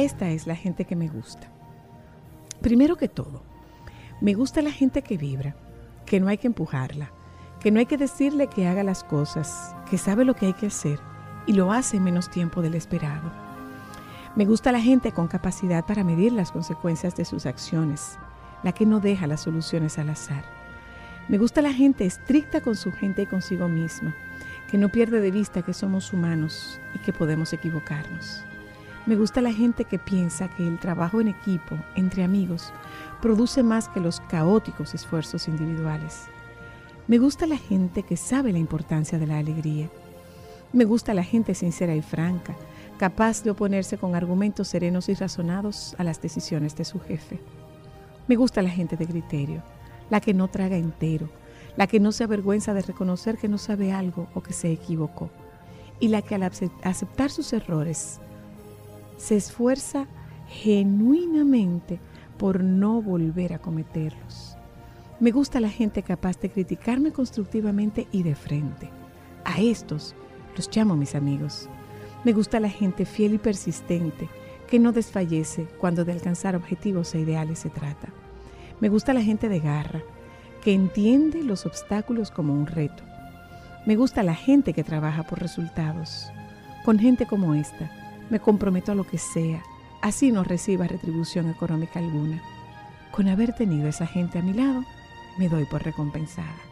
Esta es la gente que me gusta. Primero que todo, me gusta la gente que vibra, que no hay que empujarla, que no hay que decirle que haga las cosas, que sabe lo que hay que hacer y lo hace en menos tiempo del esperado. Me gusta la gente con capacidad para medir las consecuencias de sus acciones, la que no deja las soluciones al azar. Me gusta la gente estricta con su gente y consigo misma, que no pierde de vista que somos humanos y que podemos equivocarnos. Me gusta la gente que piensa que el trabajo en equipo, entre amigos, produce más que los caóticos esfuerzos individuales. Me gusta la gente que sabe la importancia de la alegría. Me gusta la gente sincera y franca, capaz de oponerse con argumentos serenos y razonados a las decisiones de su jefe. Me gusta la gente de criterio, la que no traga entero, la que no se avergüenza de reconocer que no sabe algo o que se equivocó, y la que al acep- aceptar sus errores se esfuerza genuinamente por no volver a cometerlos. Me gusta la gente capaz de criticarme constructivamente y de frente. A estos los llamo mis amigos. Me gusta la gente fiel y persistente, que no desfallece cuando de alcanzar objetivos e ideales se trata. Me gusta la gente de garra, que entiende los obstáculos como un reto. Me gusta la gente que trabaja por resultados. Con gente como esta, me comprometo a lo que sea, así no reciba retribución económica alguna. Con haber tenido esa gente a mi lado, me doy por recompensada.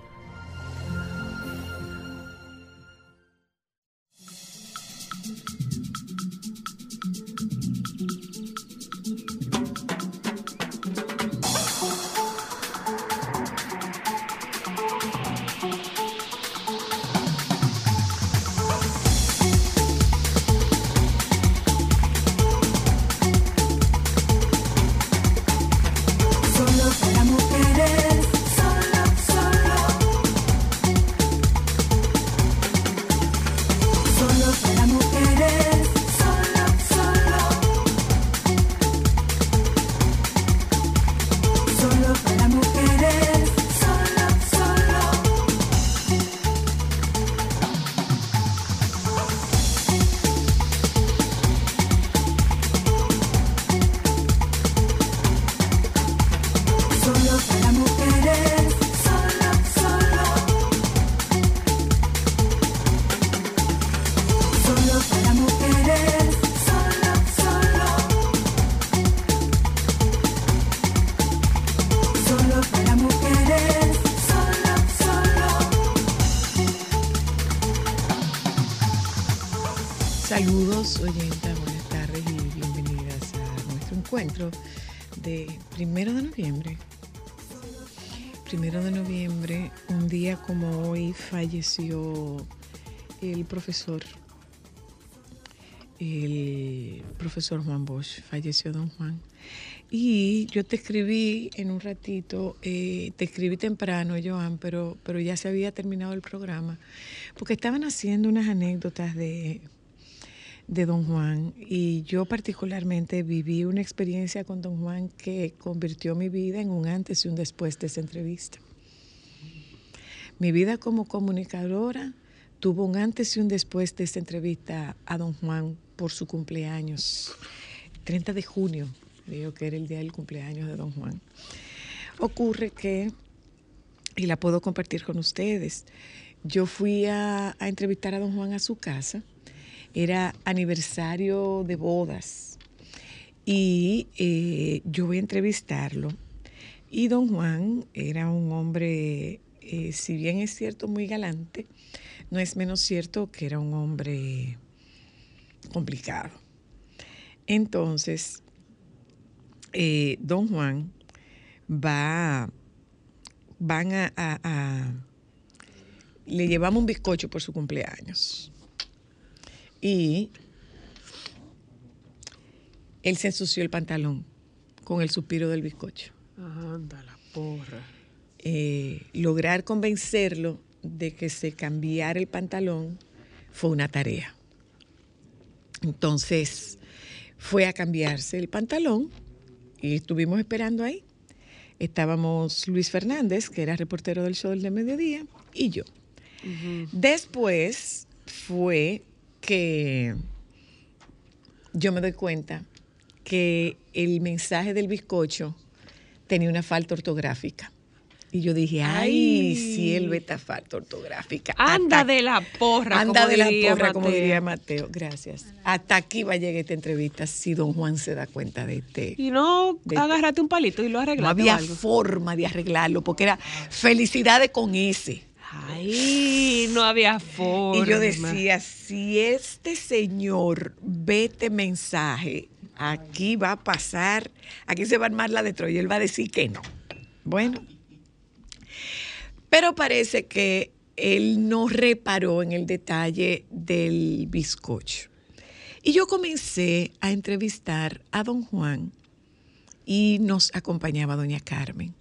Como hoy, falleció el profesor, el profesor Juan Bosch, falleció don Juan. Y yo te escribí en un ratito, eh, te escribí temprano, Joan, pero, pero ya se había terminado el programa, porque estaban haciendo unas anécdotas de, de don Juan y yo particularmente viví una experiencia con don Juan que convirtió mi vida en un antes y un después de esa entrevista. Mi vida como comunicadora tuvo un antes y un después de esta entrevista a don Juan por su cumpleaños, 30 de junio, digo que era el día del cumpleaños de don Juan. Ocurre que, y la puedo compartir con ustedes, yo fui a, a entrevistar a don Juan a su casa, era aniversario de bodas y eh, yo voy a entrevistarlo. Y don Juan era un hombre, eh, si bien es cierto, muy galante, no es menos cierto que era un hombre complicado. Entonces, eh, don Juan va, van a, a- a- le llevamos un bizcocho por su cumpleaños. Y él se ensució el pantalón con el suspiro del bizcocho. Anda, la porra. Eh, lograr convencerlo de que se cambiara el pantalón fue una tarea. Entonces fue a cambiarse el pantalón y estuvimos esperando ahí. Estábamos Luis Fernández, que era reportero del show del de mediodía, y yo. Después fue que yo me doy cuenta que el mensaje del bizcocho tenía una falta ortográfica. Y yo dije, ay, Ay. si él ve esta falta ortográfica. Anda Hasta- de la porra. Anda como de la porra, como diría Mateo. Gracias. Hasta aquí va a llegar esta entrevista si don Juan se da cuenta de este. Y no De- agárrate un palito y lo No arreglaste. había o algo. forma de arreglarlo porque era felicidades con ese. Ay, no había forma. Y yo decía, si este señor ve este mensaje, aquí va a pasar, aquí se va a armar la de Troya, y él va a decir que no. Bueno, pero parece que él no reparó en el detalle del bizcocho. Y yo comencé a entrevistar a don Juan y nos acompañaba doña Carmen.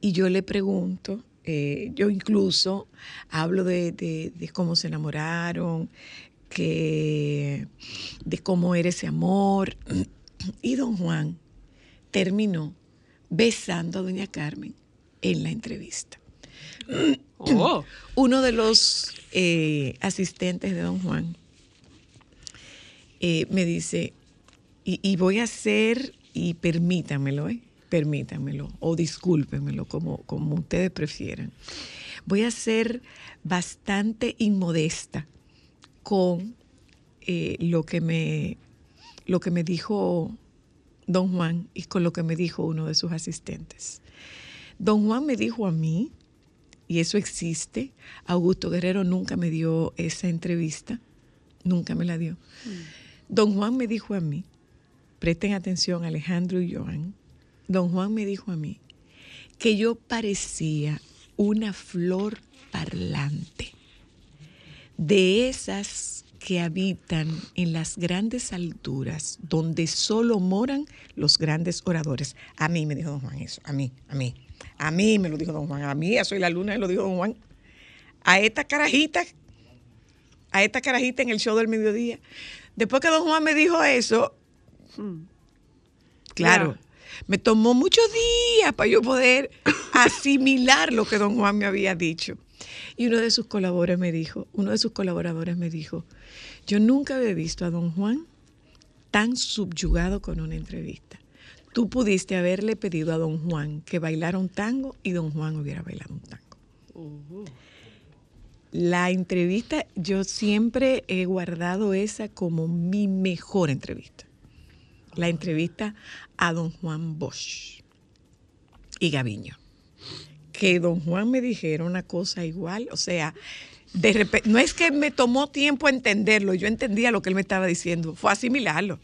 Y yo le pregunto, eh, yo incluso hablo de, de- de cómo se enamoraron, que, de cómo era ese amor. Y don Juan terminó besando a doña Carmen en la entrevista. Oh, Uno de los eh, asistentes de don Juan eh, me dice, y, y voy a hacer, y permítamelo, ¿eh? permítamelo, o discúlpenmelo, como, como ustedes prefieran. Voy a ser bastante inmodesta con lo, que me, lo que me dijo don Juan y con lo que me dijo uno de sus asistentes. Don Juan me dijo a mí, y eso existe, Augusto Guerrero nunca me dio esa entrevista, nunca me la dio. Don Juan me dijo a mí, presten atención Alejandro y Joan, don Juan me dijo a mí que yo parecía una flor parlante, de esas que habitan en las grandes alturas, donde solo moran los grandes oradores. A mí me dijo don Juan eso, a mí, a mí. A mí me lo dijo don Juan, a mí, a soy la luna, me lo dijo don Juan. A esta carajita, a esta carajita en el show del mediodía. Después que don Juan me dijo eso, claro, Ya. me tomó muchos días para yo poder asimilar lo que don Juan me había dicho. Y uno de sus colaboradores me dijo, uno de sus colaboradores me dijo, yo nunca había visto a don Juan tan subyugado con una entrevista. Tú pudiste haberle pedido a don Juan que bailara un tango y don Juan hubiera bailado un tango. La entrevista, yo siempre he guardado esa como mi mejor entrevista. La entrevista a don Juan Bosch y Gaviño. Que don Juan me dijera una cosa igual, o sea, de repente, no es que me tomó tiempo entenderlo, yo entendía lo que él me estaba diciendo, fue asimilarlo.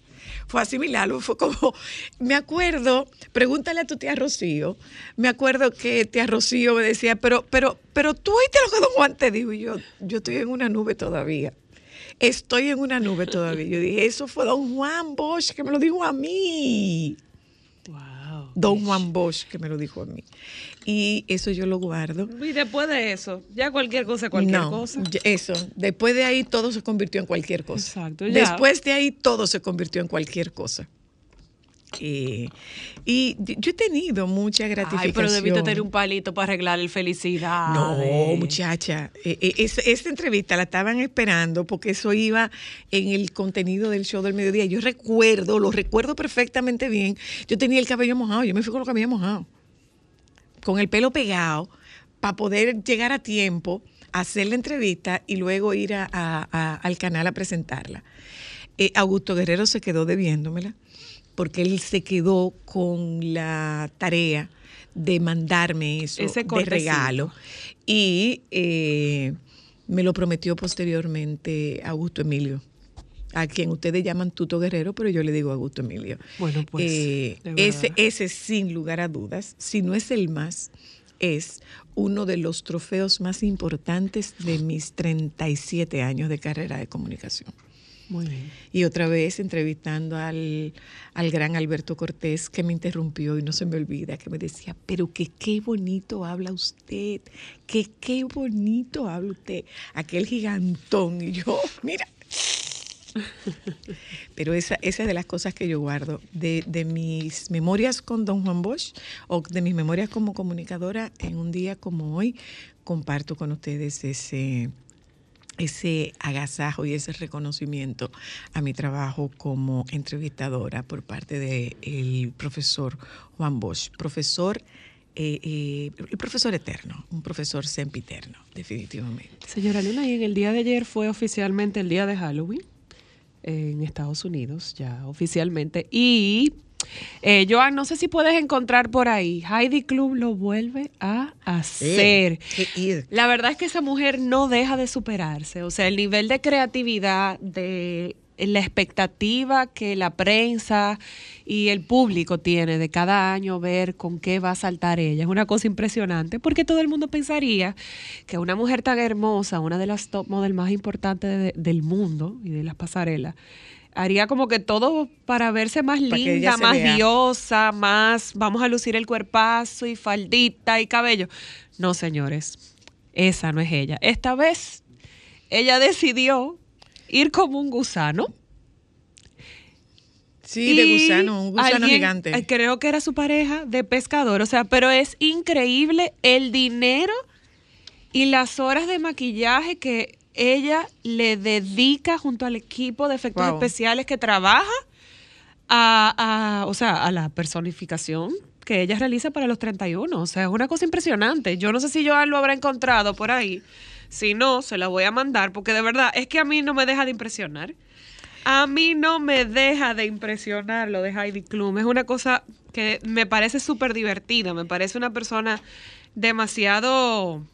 Fue asimilarlo, fue como, me acuerdo, pregúntale a tu tía Rocío, me acuerdo que tía Rocío me decía, pero, pero, pero tú oíste lo que don Juan te dijo, y yo, yo estoy en una nube todavía. Estoy en una nube todavía. Yo dije, eso fue don Juan Bosch que me lo dijo a mí. Wow. Don Juan Bosch que me lo dijo a mí. Y eso yo lo guardo. Y después de eso, ya cualquier cosa, cualquier no, cosa. Eso. Después de ahí todo se convirtió en cualquier cosa. Exacto, ya. Después de ahí todo se convirtió en cualquier cosa. Eh, y y yo he tenido mucha gratificación. Ay, pero debiste tener un palito para arreglar el felicidad. No, muchacha. Eh, eh, es- esta entrevista la estaban esperando porque eso iba en el contenido del show del mediodía. Yo recuerdo, lo recuerdo perfectamente bien. Yo tenía el cabello mojado, yo me fui con el cabello mojado. Con el pelo pegado para poder llegar a tiempo, hacer la entrevista y luego ir a- a- a- al canal a presentarla. Eh, Augusto Guerrero se quedó debiéndomela porque él se quedó con la tarea de mandarme eso Ese de regalo. Y eh, me lo prometió posteriormente Augusto Emilio, a quien ustedes llaman Tuto Guerrero, pero yo le digo Augusto Emilio. Bueno, pues, Eh, ese, ese sin lugar a dudas, si no es el más, es uno de los trofeos más importantes de mis 37 años de carrera de comunicación. Muy bien. Y otra vez entrevistando al, al gran Alberto Cortés, que me interrumpió y no se me olvida, que me decía, pero que qué bonito habla usted, que qué bonito habla usted, aquel gigantón. Y yo, mira. Pero esa, esa es de las cosas que yo guardo, de, de mis memorias con don Juan Bosch o de mis memorias como comunicadora en un día como hoy, comparto con ustedes ese, ese agasajo y ese reconocimiento a mi trabajo como entrevistadora por parte del profesor Juan Bosch, profesor, eh, eh, el profesor eterno, un profesor sempiterno, definitivamente. Señora Luna, y en el día de ayer fue oficialmente el día de Halloween en Estados Unidos, ya oficialmente. Y eh, Joan, no sé si puedes encontrar por ahí, Heidi Klum lo vuelve a hacer. La verdad es que esa mujer no deja de superarse. O sea, el nivel de creatividad, de la expectativa que la prensa y el público tiene de cada año ver con qué va a saltar ella. Es una cosa impresionante porque todo el mundo pensaría que una mujer tan hermosa, una de las top model más importantes de- del mundo y de las pasarelas, haría como que todo para verse más Para linda, más vea. diosa, más vamos a lucir el cuerpazo y faldita y cabello. No, señores, esa no es ella. Esta vez ella decidió ir como un gusano. Sí, de y gusano, un gusano alguien, gigante. eh, Creo que era su pareja de pescador. O sea, pero es increíble el dinero y las horas de maquillaje que ella le dedica junto al equipo de efectos Wow. especiales que trabaja a, a- o sea, a la personificación que ella realiza para los 31. O sea, es una cosa impresionante. Yo no sé si Joan lo habrá encontrado por ahí. Si no, se la voy a mandar porque de verdad es que a mí no me deja de impresionar. A mí no me deja de impresionar lo de Heidi Klum. Es una cosa que me parece súper divertida. Me parece una persona demasiado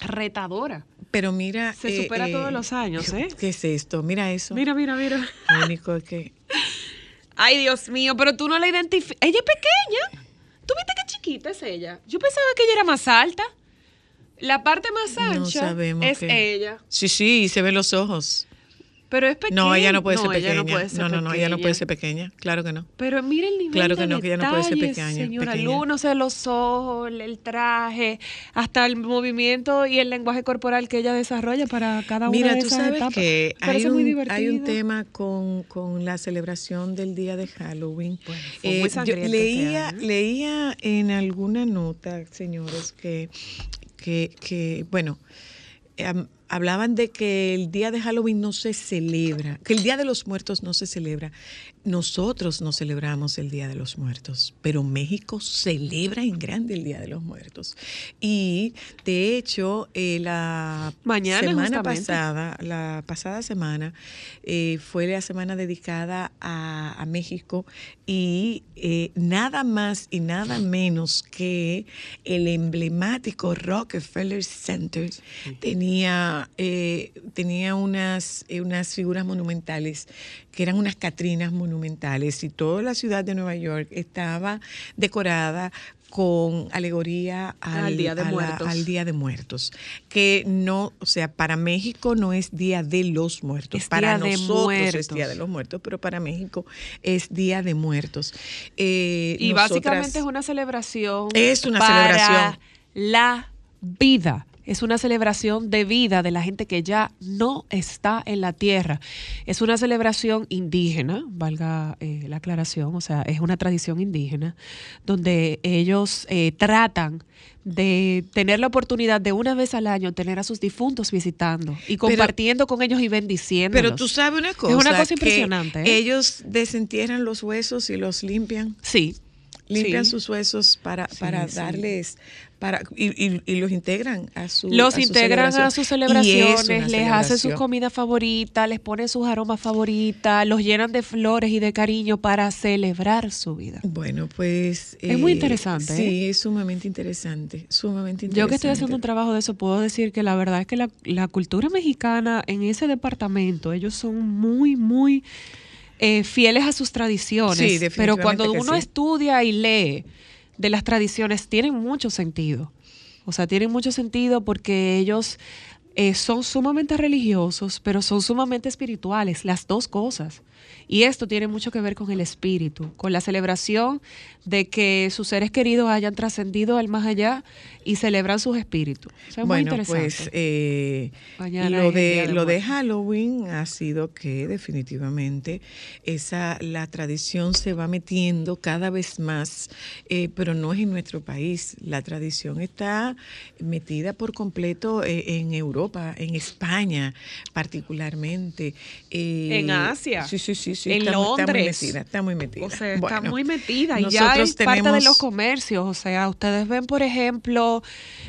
retadora. Pero mira. Se supera todos los años, ¿eh? ¿Qué es esto? Mira eso. Mira, mira, mira. Lo único es que. Ay, Dios mío, pero tú no la identificas. Ella es pequeña. ¿Tú viste qué chiquita es ella? Yo pensaba que ella era más alta. La parte más ancha No es que- ella. Sí, sí, se ven los ojos. Pero es pequeña. No, ella no puede ser ella pequeña. no puede ser no, no, no, ella no puede ser pequeña. Claro que no. Pero mire el nivel Claro de que no, que ella no puede ser pequeña, Señora pequeña. Luna, o sea, los ojos, el- traje, hasta el movimiento y el lenguaje corporal que ella desarrolla para cada una Mira, de tú esas sabes etapas. que Me parece hay muy un, hay un tema con, con la celebración del día de Halloween. Bueno, fue muy Eh, yo este leía, ¿eh? leía en alguna nota, señores, que, que, que bueno, hablaban de que el día de Halloween no se celebra, que el día de los muertos no se celebra. Nosotros no celebramos el Día de los Muertos, pero México celebra en grande el Día de los Muertos. Y de hecho, eh, la Mañana, semana justamente. pasada, la pasada semana, eh, fue la semana dedicada a, a México y eh, nada más y nada menos que el emblemático Rockefeller Center tenía tenía, eh, tenía unas, unas figuras monumentales que eran unas catrinas monumentales y toda la ciudad de Nueva York estaba decorada con alegoría al, Al Día de la- Muertos. al Día de Muertos, que no, o sea, para México no es Día de los Muertos, Es para nosotros es Muertos. Día de los Muertos, pero para México es Día de Muertos. Eh, Y nosotras- básicamente es una celebración. Es una para celebración. La vida. Es una celebración de vida de la gente que ya no está en la tierra. Es una celebración indígena, valga eh, la aclaración, o sea, es una tradición indígena, donde ellos eh, tratan de tener la oportunidad de una vez al año tener a sus difuntos visitando y compartiendo con ellos y bendiciéndolos. Pero tú sabes una cosa. una cosa impresionante, ¿eh? Ellos desentierran los huesos y los limpian. Sí. Limpian sí. sus huesos para, Sí, para sí. darles, para y, y- y los integran a su Los a su integran a sus celebración. Celebraciones, les hacen sus celebración. comidas favoritas, les ponen sus aromas favoritas, los llenan de flores y de cariño para celebrar su vida. Bueno, pues... Es muy interesante, ¿eh? Sí, es sumamente interesante, sumamente interesante. Yo que estoy haciendo un trabajo de eso, puedo decir que la verdad es que la, la cultura mexicana en ese departamento, ellos son muy, muy eh, fieles a sus tradiciones. Sí, pero cuando uno sí. estudia y lee de las tradiciones, tienen mucho sentido. O sea, tienen mucho sentido porque ellos eh, son sumamente religiosos, pero son sumamente espirituales, las dos cosas. Y esto tiene mucho que ver con el espíritu, con la celebración de que sus seres queridos hayan trascendido al más allá y celebran sus espíritus. O sea, es muy bueno, interesante. pues eh, lo de lo de. Halloween ha sido que definitivamente esa la tradición se va metiendo cada vez más, eh, pero no es en nuestro país. La tradición está metida por completo eh, en Europa, en España particularmente. eh, En Asia, Sí, sí, sí, sí. en está, muy- está muy Londres. metida, está muy metida. O sea, está Bueno, muy metida y ya es parte de los comercios. O sea, ustedes ven, por ejemplo,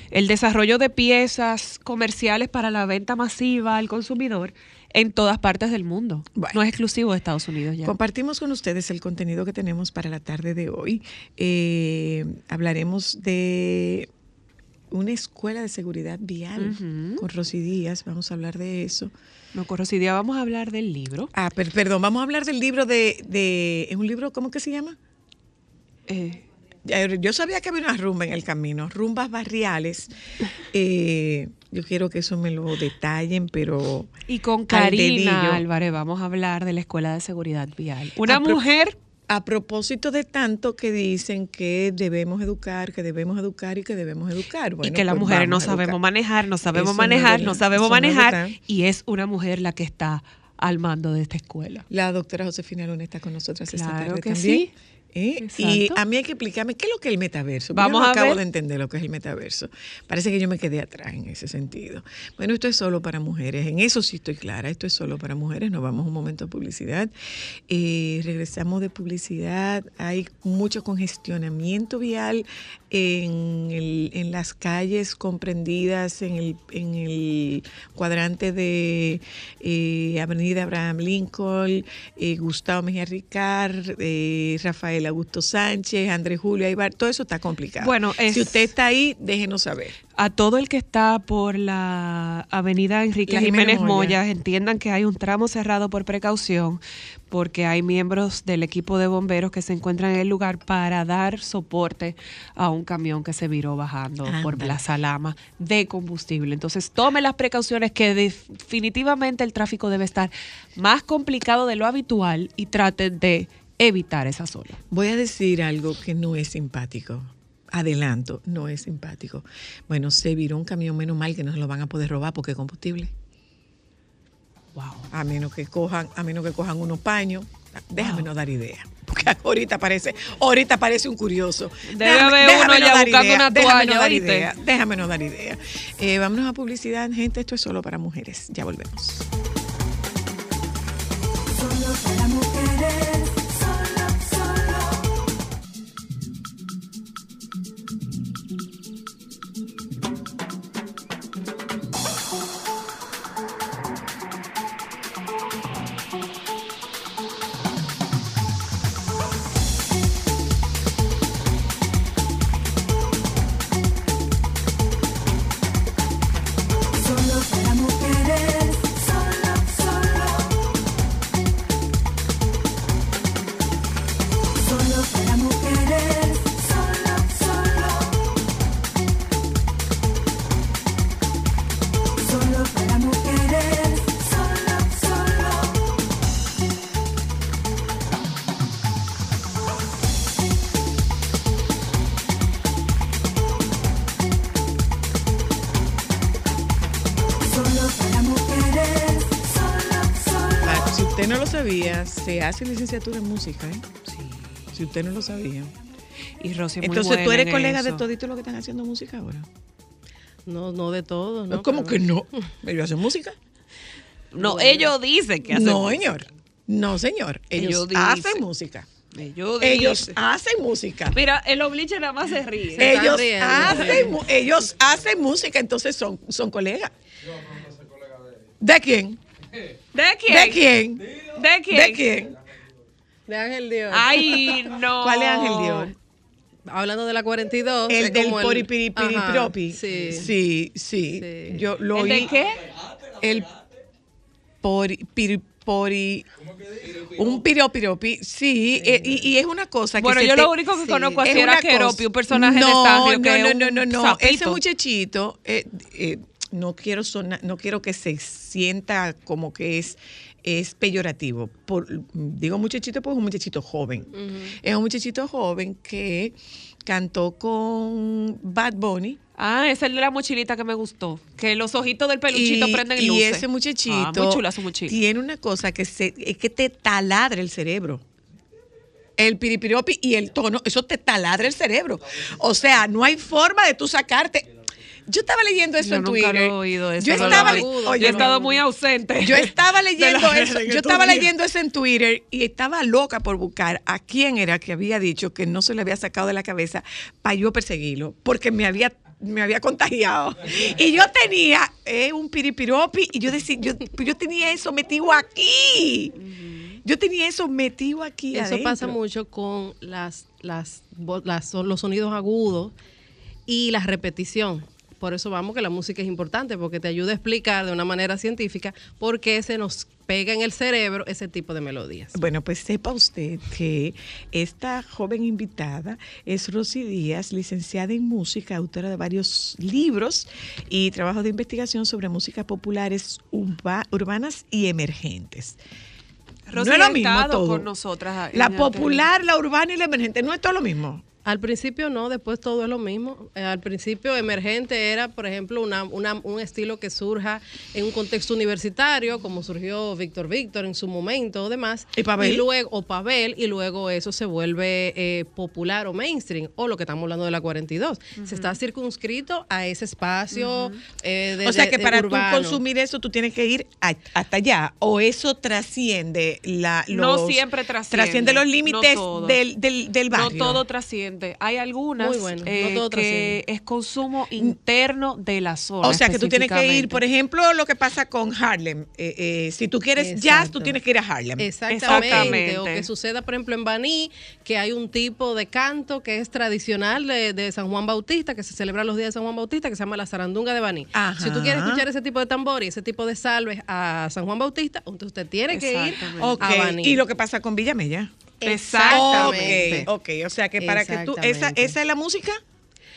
el desarrollo de piezas comerciales para la venta masiva al consumidor en todas partes del mundo. Bueno. No es exclusivo de Estados Unidos ya. Compartimos con ustedes el contenido que tenemos para la tarde de hoy. Eh, hablaremos de una escuela de seguridad vial con Rosy Díaz. Vamos a hablar de eso. No, con Rosy Díaz vamos a hablar del libro. Ah, per- perdón, vamos a hablar del libro de, de... ¿Es un libro, cómo que se llama? Eh, Ya, Yo sabía que había una rumba en el camino, rumbas barriales. Eh, yo quiero que eso me lo detallen, pero... y con Karina. Álvarez vamos a hablar de la Escuela de Seguridad Vial. Una mujer A propósito de tanto que dicen que debemos educar, que debemos educar y que debemos educar. y Bueno, que las pues mujeres no sabemos manejar, no sabemos Eso manejar, no, sabemos no manejar. y es una mujer la que está al mando de esta escuela. La doctora Josefina Luna está con nosotras esta Claro tarde que también. sí. ¿Eh? Y a mí hay que explicarme qué es lo que es el metaverso. Vamos yo no a acabo ver. de entender lo que es el metaverso. Parece que yo me quedé atrás en ese sentido. Bueno, esto es solo para mujeres. En eso sí estoy clara. Esto es solo para mujeres. Nos vamos un momento a publicidad. Eh, regresamos de publicidad. Hay mucho congestionamiento vial en, el- en las calles comprendidas en el, en el cuadrante de eh, Avenida Abraham Lincoln, eh, Gustavo Mejía Ricard, eh, Rafael Augusto Sánchez, Andrés Julio Aybar, todo eso está complicado. Bueno, es- si usted está ahí, déjenos saber. A todo el que está por la avenida Enrique La Jiménez, Jiménez Moya. Moya, entiendan que hay un tramo cerrado por precaución, porque hay miembros del equipo de bomberos que se encuentran en el lugar para dar soporte a un camión que se viró bajando por. Plaza Lama de combustible. Entonces, tome las precauciones que definitivamente el tráfico debe estar más complicado de lo habitual y traten de evitar esa zona. Voy a decir algo que no es simpático. Adelanto, no es simpático. Bueno, se viró un camión, menos mal que no se lo van a poder robar porque es combustible. Wow. A menos que cojan, a menos que cojan unos paños. Déjame Wow. no dar idea. Porque ahorita parece, ahorita parece un curioso. Debe haber uno no ya dar buscando una déjame toalla, no dar idea, déjame no dar idea. Eh, vámonos a publicidad, gente. Esto es solo para mujeres. Ya volvemos. Solo para mujeres, sabía, se hace licenciatura en música, ¿eh? Si usted no lo sabía. Y Rosy muy Entonces, ¿tú eres en colega de eso. todito lo que están haciendo música ahora? No, no de todo, ¿no? ¿Cómo Pero- que no? ¿Ellos hacen música? No, ellos dicen que hacen No, música. señor. No, señor. Ellos, Ellos dicen. hacen música. Ellos, Ellos hacen música. Mira, el obliche nada más se ríe. Se Ellos riendo. hacen, ellos hacen música, entonces son, son colegas. ¿De quién? ¿De quién? ¿De quién? ¿De quién? ¿De quién? De Ángel Dios. Ay, no. ¿Cuál es Ángel Dior? Hablando de la 42. El es del como el- poripiripiropi. Ajá, Sí. sí, sí. Sí. Yo lo ¿El oí. de qué? El pori, piri- pori- un piropiropi, sí, eh, y, y es una cosa que Bueno, se yo te- lo único que sí. conozco es así era una Keropi, un personaje no, de Starrio no, que no, es no, no, no, ese muchachito, eh, eh, no quiero sonar- no quiero que se sienta como que es es peyorativo. Por, digo muchachito porque es un muchachito joven. Es un muchachito joven que cantó con Bad Bunny. Ah, es el de la mochilita que me gustó. Que los ojitos del peluchito y, prenden y luces. ese muchachito Ah, muy chula su mochila. tiene una cosa que se, es que te taladra el cerebro. El piripiropi y el tono, eso te taladra el cerebro. O sea, no hay forma de tú sacarte. Yo estaba leyendo eso Yo en nunca Twitter. lo he oído eso. Yo no lo estaba, he le- oído. oye, Yo he no, estado muy ausente. yo estaba leyendo eso, yo estaba días. leyendo eso en Twitter y estaba loca por buscar a quién era que había dicho que no se le había sacado de la cabeza para yo perseguirlo, porque me había me había contagiado. Y yo tenía eh, un piripiropi y yo decía, yo, yo tenía eso metido aquí. Yo tenía eso metido aquí. Eso adentro. pasa mucho con las, las, las- son los sonidos agudos y la repetición. Por eso vamos que la música es importante, porque te ayuda a explicar de una manera científica por qué se nos pega en el cerebro ese tipo de melodías. Bueno, pues sepa usted que esta joven invitada es Rosy Díaz, licenciada en música, autora de varios libros y trabajos de investigación sobre músicas populares urba- urbanas y emergentes. Rosy no es lo ha mismo todo. con nosotras. La popular, la urbana y la emergente, no es todo lo mismo. Al principio no, después todo es lo mismo. Eh, al principio emergente era, por ejemplo, una, una- un estilo que surja en un contexto universitario, como surgió Víctor Víctor en su momento o demás. ¿Y Pavel? luego, o Pavel, y luego eso se vuelve eh, popular o mainstream, o lo que estamos hablando de la 42. Se está circunscrito a ese espacio eh, de o sea que de para tú consumir eso tú tienes que ir a- hasta allá o eso trasciende la No los- siempre trasciende, trasciende los no límites del, del, del No barrio. todo trasciende. Hay algunas bueno, no eh, que es consumo interno de la zona. O sea que tú tienes que ir, por ejemplo, lo que pasa con Harlem. Eh, eh, si tú quieres jazz, Exacto. tú tienes que ir a Harlem. Exactamente. Exactamente. O que suceda, por ejemplo, en Baní, que hay un tipo de canto que es tradicional de, de San Juan Bautista, que se celebra los días de San Juan Bautista, que se llama la zarandunga de Baní. Ajá. Si tú quieres escuchar ese tipo de tambor y ese tipo de salves a San Juan Bautista, entonces usted tiene que ir a Baní. y lo que pasa con Villamella. Exactamente. Ok, ok, o sea que para que tú, esa, esa es la música.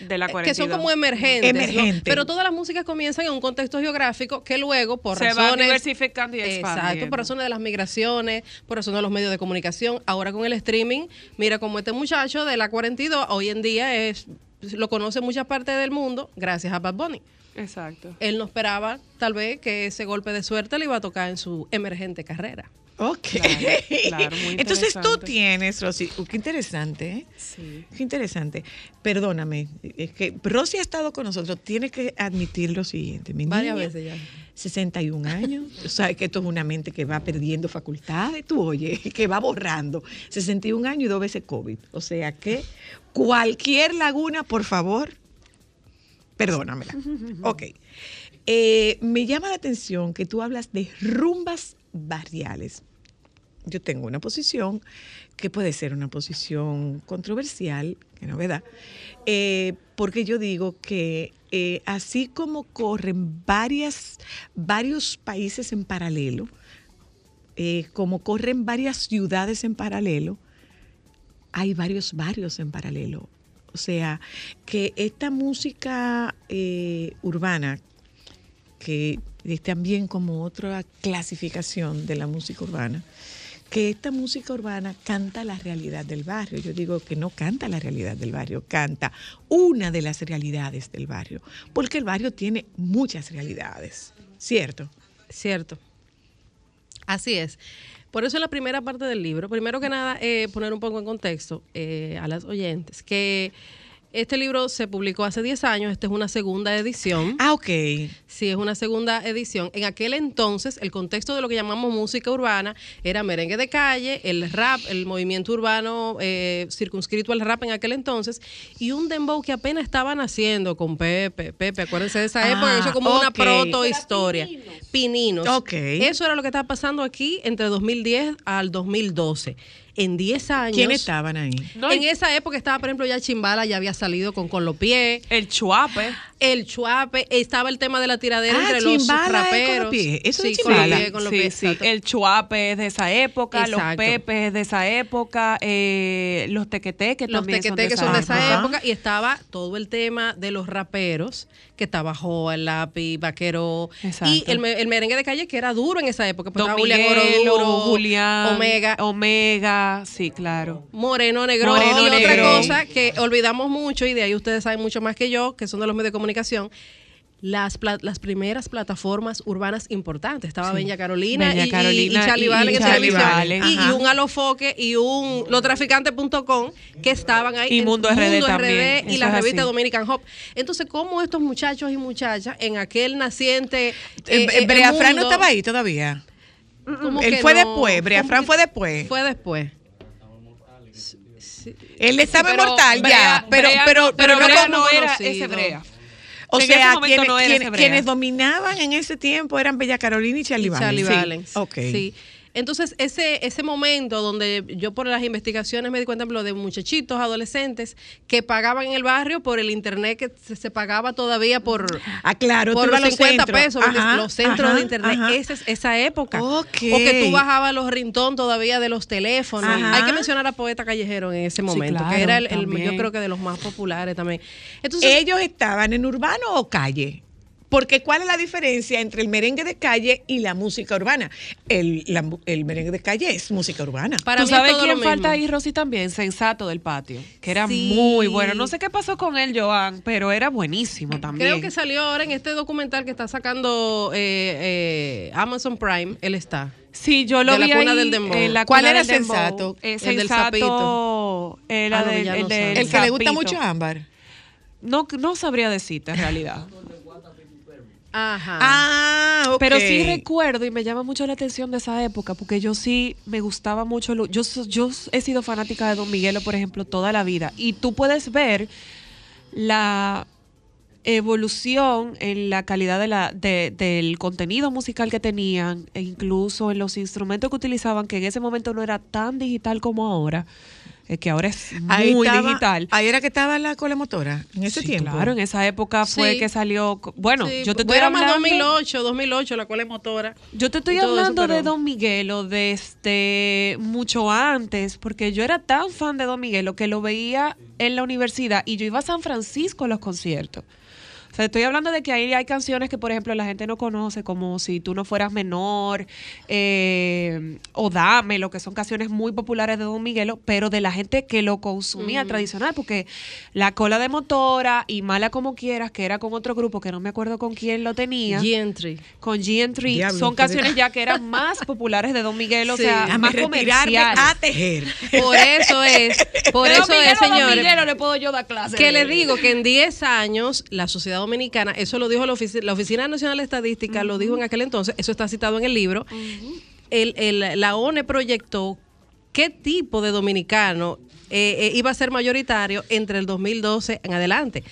de la que 42. son como emergentes. ¿no? Emergente. Pero todas las músicas comienzan en un contexto geográfico que luego, por Se va razones. diversificando y expandiendo. Exacto, por razones de las migraciones, por razones de los medios de comunicación. Ahora con el streaming, mira como este muchacho de la 42 hoy en día es lo conoce muchas partes del mundo gracias a Bad Bunny. Exacto. Él no esperaba, tal vez, que ese golpe de suerte le iba a tocar en su emergente carrera. Ok. Claro, claro, muy Entonces tú tienes, Rosy, uh, qué interesante, ¿eh? Sí. Qué interesante. Perdóname, es que Rosy ha estado con nosotros. Tiene que admitir lo siguiente. Mi Varias niña, veces ya. 61 años. O sea, que esto es una mente que va perdiendo facultades, tú oye, que va borrando. 61 años y dos veces COVID. O sea que cualquier laguna, por favor, perdónamela. Ok. Eh, me llama la atención que tú hablas de rumbas barriales. Yo tengo una posición que puede ser una posición controversial, que novedad, eh, porque yo digo que eh, así como corren varias, varios países en paralelo, eh, como corren varias ciudades en paralelo, hay varios barrios en paralelo. O sea, que esta música urbana, que es también como otra clasificación de la música urbana, que esta música urbana canta la realidad del barrio. Yo digo que no canta la realidad del barrio, canta una de las realidades del barrio, porque el barrio tiene muchas realidades, ¿cierto? Cierto. Así es. Por eso en la primera parte del libro, primero que nada, eh, poner un poco en contexto eh, a las oyentes que este libro se publicó hace 10 años, esta es una segunda edición. Ah, ok. Sí, es una segunda edición. En aquel entonces, el contexto de lo que llamamos música urbana era merengue de calle, el rap, el movimiento urbano eh, circunscrito al rap en aquel entonces, y un dembow que apenas estaban haciendo con Pepe. Pepe, acuérdense de esa Ah, época, eso es como una protohistoria. Pininos. Ok. Eso era lo que estaba pasando aquí entre 2010 al 2012. En 10 años. ¿Quiénes estaban ahí? No, en y- esa época estaba, por ejemplo, ya Chimbala, ya había salido con Con los pies. el chuape. El chuape, estaba el tema de la tiradera Ah, entre los raperos. pies. Eso de sí, con los pies, con los sí, pies, sí. El chuape es de esa época, los pepes es de esa época, eh, los tequeteques los también tequeteques son son de de esa esa época. y estaba todo el tema de los raperos que estaba Joa, el lápiz, vaquero Exacto. y el, me- el merengue de calle que era duro en esa época pues Don estaba Julián Oroduro, Julián, Omega Omega, sí, claro. Moreno Negro Moreno y otra cosa que olvidamos mucho y de ahí ustedes saben mucho más que yo que son de los medios de comunicación las, primeras plataformas urbanas importantes. Estaba Benja Carolina, y, Carolina y Charlie y- Charlie. Valen. Y, y un Alofoque y un lotraficante.com que estaban ahí. Y Mundo RD RD también, y eso la revista así. Dominican Hop. Entonces, ¿cómo estos muchachos y muchachas en aquel naciente. Eh, eh, eh, Brea Fran no estaba ahí todavía. Él fue no? después, Brea Fran fue después. Fue después. Él estaba inmortal ya, pero, Brea pero, no- pero, no como- no era ese Brea. O sea, quienes, no dominaban en ese tiempo eran Bella Carolina y Charlie y Valen. Charlie Sí. Valens. Ok. Sí. Entonces, ese, ese momento donde yo por las investigaciones me di cuenta por ejemplo, de muchachitos, adolescentes, que pagaban en el barrio por el internet que se, se pagaba todavía por, Ah, claro, por los a los 50 centros. pesos, los centros ajá, de internet. Esa es esa época. Ok. O que tú bajabas los rintón todavía de los teléfonos. Ajá. Hay que mencionar a Poeta Callejero en ese momento, claro, que era el, el- yo creo que de los más populares también. Entonces, ¿Ellos estaban en urbano o calle? Porque ¿cuál es la diferencia entre el merengue de calle y la música urbana? El, la merengue de calle es música urbana. para ¿Tú mí sabes quién falta ahí, Rosy, también? Sensato del patio, que era Sí. muy bueno. No sé qué pasó con él, Joan, pero era buenísimo también. Creo que salió ahora en este documental que está sacando eh, eh, Amazon Prime. Él está. Sí, yo lo de la vi cuna ahí del dembow. en la ¿Cuál cuna era del. Sensato? Eh, El del sensato era Ah, no, del- el del. El que le gusta sapito. mucho a Ámbar. No, no sabría decirte en realidad. Ajá. Ah, ok. Pero sí recuerdo y me llama mucho la atención de esa época porque yo sí me gustaba mucho. lo- yo, yo he sido fanática de Don Miguelo, por ejemplo, toda la vida. Y tú puedes ver la evolución en la calidad de la, de- del contenido musical que tenían e incluso en los instrumentos que utilizaban, que en ese momento no era tan digital como ahora, que ahora es Ahí muy estaba- digital. Ahí era que estaba la cola motora, en ese Sí, tiempo. Claro, en esa época fue Sí. que salió. Bueno, Sí, yo te estoy era más hablando. 2008, 2008, la cual es motora. Yo te estoy eso, hablando de Don Miguelo desde mucho antes, porque yo era tan fan de Don Miguelo que lo veía en la universidad y yo iba a San Francisco a los conciertos. O sea, estoy hablando de que ahí hay canciones que, por ejemplo, la gente no conoce, como Si tú no fueras menor, eh, o Dame, lo que son canciones muy populares de Don Miguelo, pero de la gente que lo consumía tradicional, porque La Cola de Motora y Mala Como Quieras, que era con otro grupo que no me acuerdo con quién lo tenía Gentry. con G3 Diablo, son ustedes- canciones ya que eran más populares de Don Miguel, o Sí. sea, Déjame más comerciales. a tejer. Por eso es, por eso Miguelo es, a Don señores. Miguelo le puedo yo dar clase. Que le digo que en 10 años la sociedad dominicana, eso lo dijo la, ofici- la Oficina Nacional de Estadística, lo dijo en aquel entonces, eso está citado en el libro, el, el- la ONE proyectó qué tipo de dominicano eh, eh, iba a ser mayoritario entre el 2012 en adelante.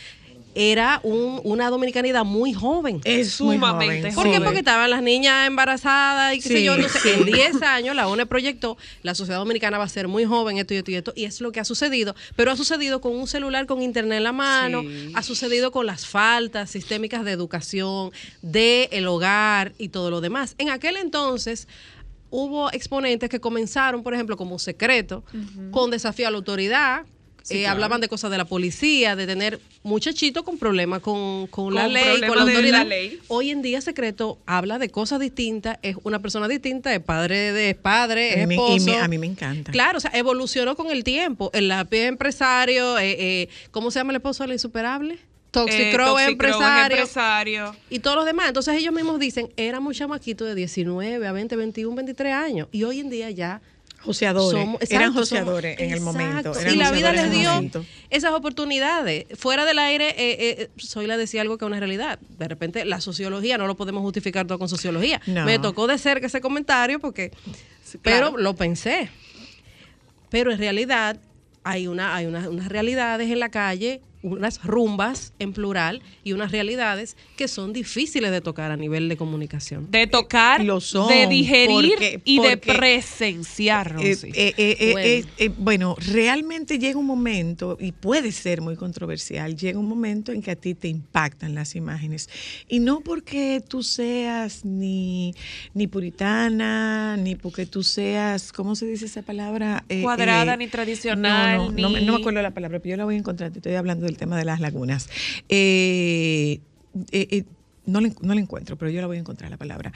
Era un- una dominicanidad muy joven. Es muy Sumamente joven. ¿Por qué? Porque estaban las niñas embarazadas y qué sé yo. Entonces, sí. en 10 años la ONE proyectó, la sociedad dominicana va a ser muy joven, esto y esto y esto, y es lo que ha sucedido. Pero ha sucedido con un celular con internet en la mano, Sí. ha sucedido con las faltas sistémicas de educación, de el hogar y todo lo demás. En aquel entonces hubo exponentes que comenzaron, por ejemplo, como secreto, con desafío a la autoridad. Eh, Hablaban de cosas de la policía, de tener muchachitos con problemas con, con la Con ley, con la autoridad. la ley. Hoy en día Secreto habla de cosas distintas, es una persona distinta, es padre de padre, es y esposo. me- a mí me encanta. Claro, o sea, evolucionó con el tiempo. El lápiz empresario, eh, eh, ¿cómo se llama el esposo del insuperable? Es empresario. empresario. y todos los demás. Entonces ellos mismos dicen, éramos chamaquitos de 19 a 20, 21, 23 años. Y hoy en día ya Joseadores. somos- eran joseadores somos- en el momento. eran Y la vida les dio esas oportunidades. Fuera del aire, eh, eh, soy la decía algo que es una realidad. De repente, la sociología no lo podemos justificar todo con sociología. No. Me tocó de cerca ese comentario porque, claro. pero lo pensé. Pero en realidad hay una, hay una- unas realidades en la calle, unas rumbas en plural y unas realidades que son difíciles de tocar a nivel de comunicación. De tocar, Lo son, de digerir porque- y de presenciar, Eh, eh, eh, Bueno. eh, eh, bueno, realmente llega un momento, y puede ser muy controversial, llega un momento en que a ti te impactan las imágenes. Y no porque tú seas ni, ni puritana, ni porque tú seas, ¿cómo se dice esa palabra? Eh, Cuadrada, eh, ni tradicional, No, no, no no me acuerdo la palabra, pero yo la voy a encontrar, te estoy hablando del tema de las lagunas. Eh, eh, eh, no, la, en- no la encuentro, pero yo la voy a encontrar la palabra.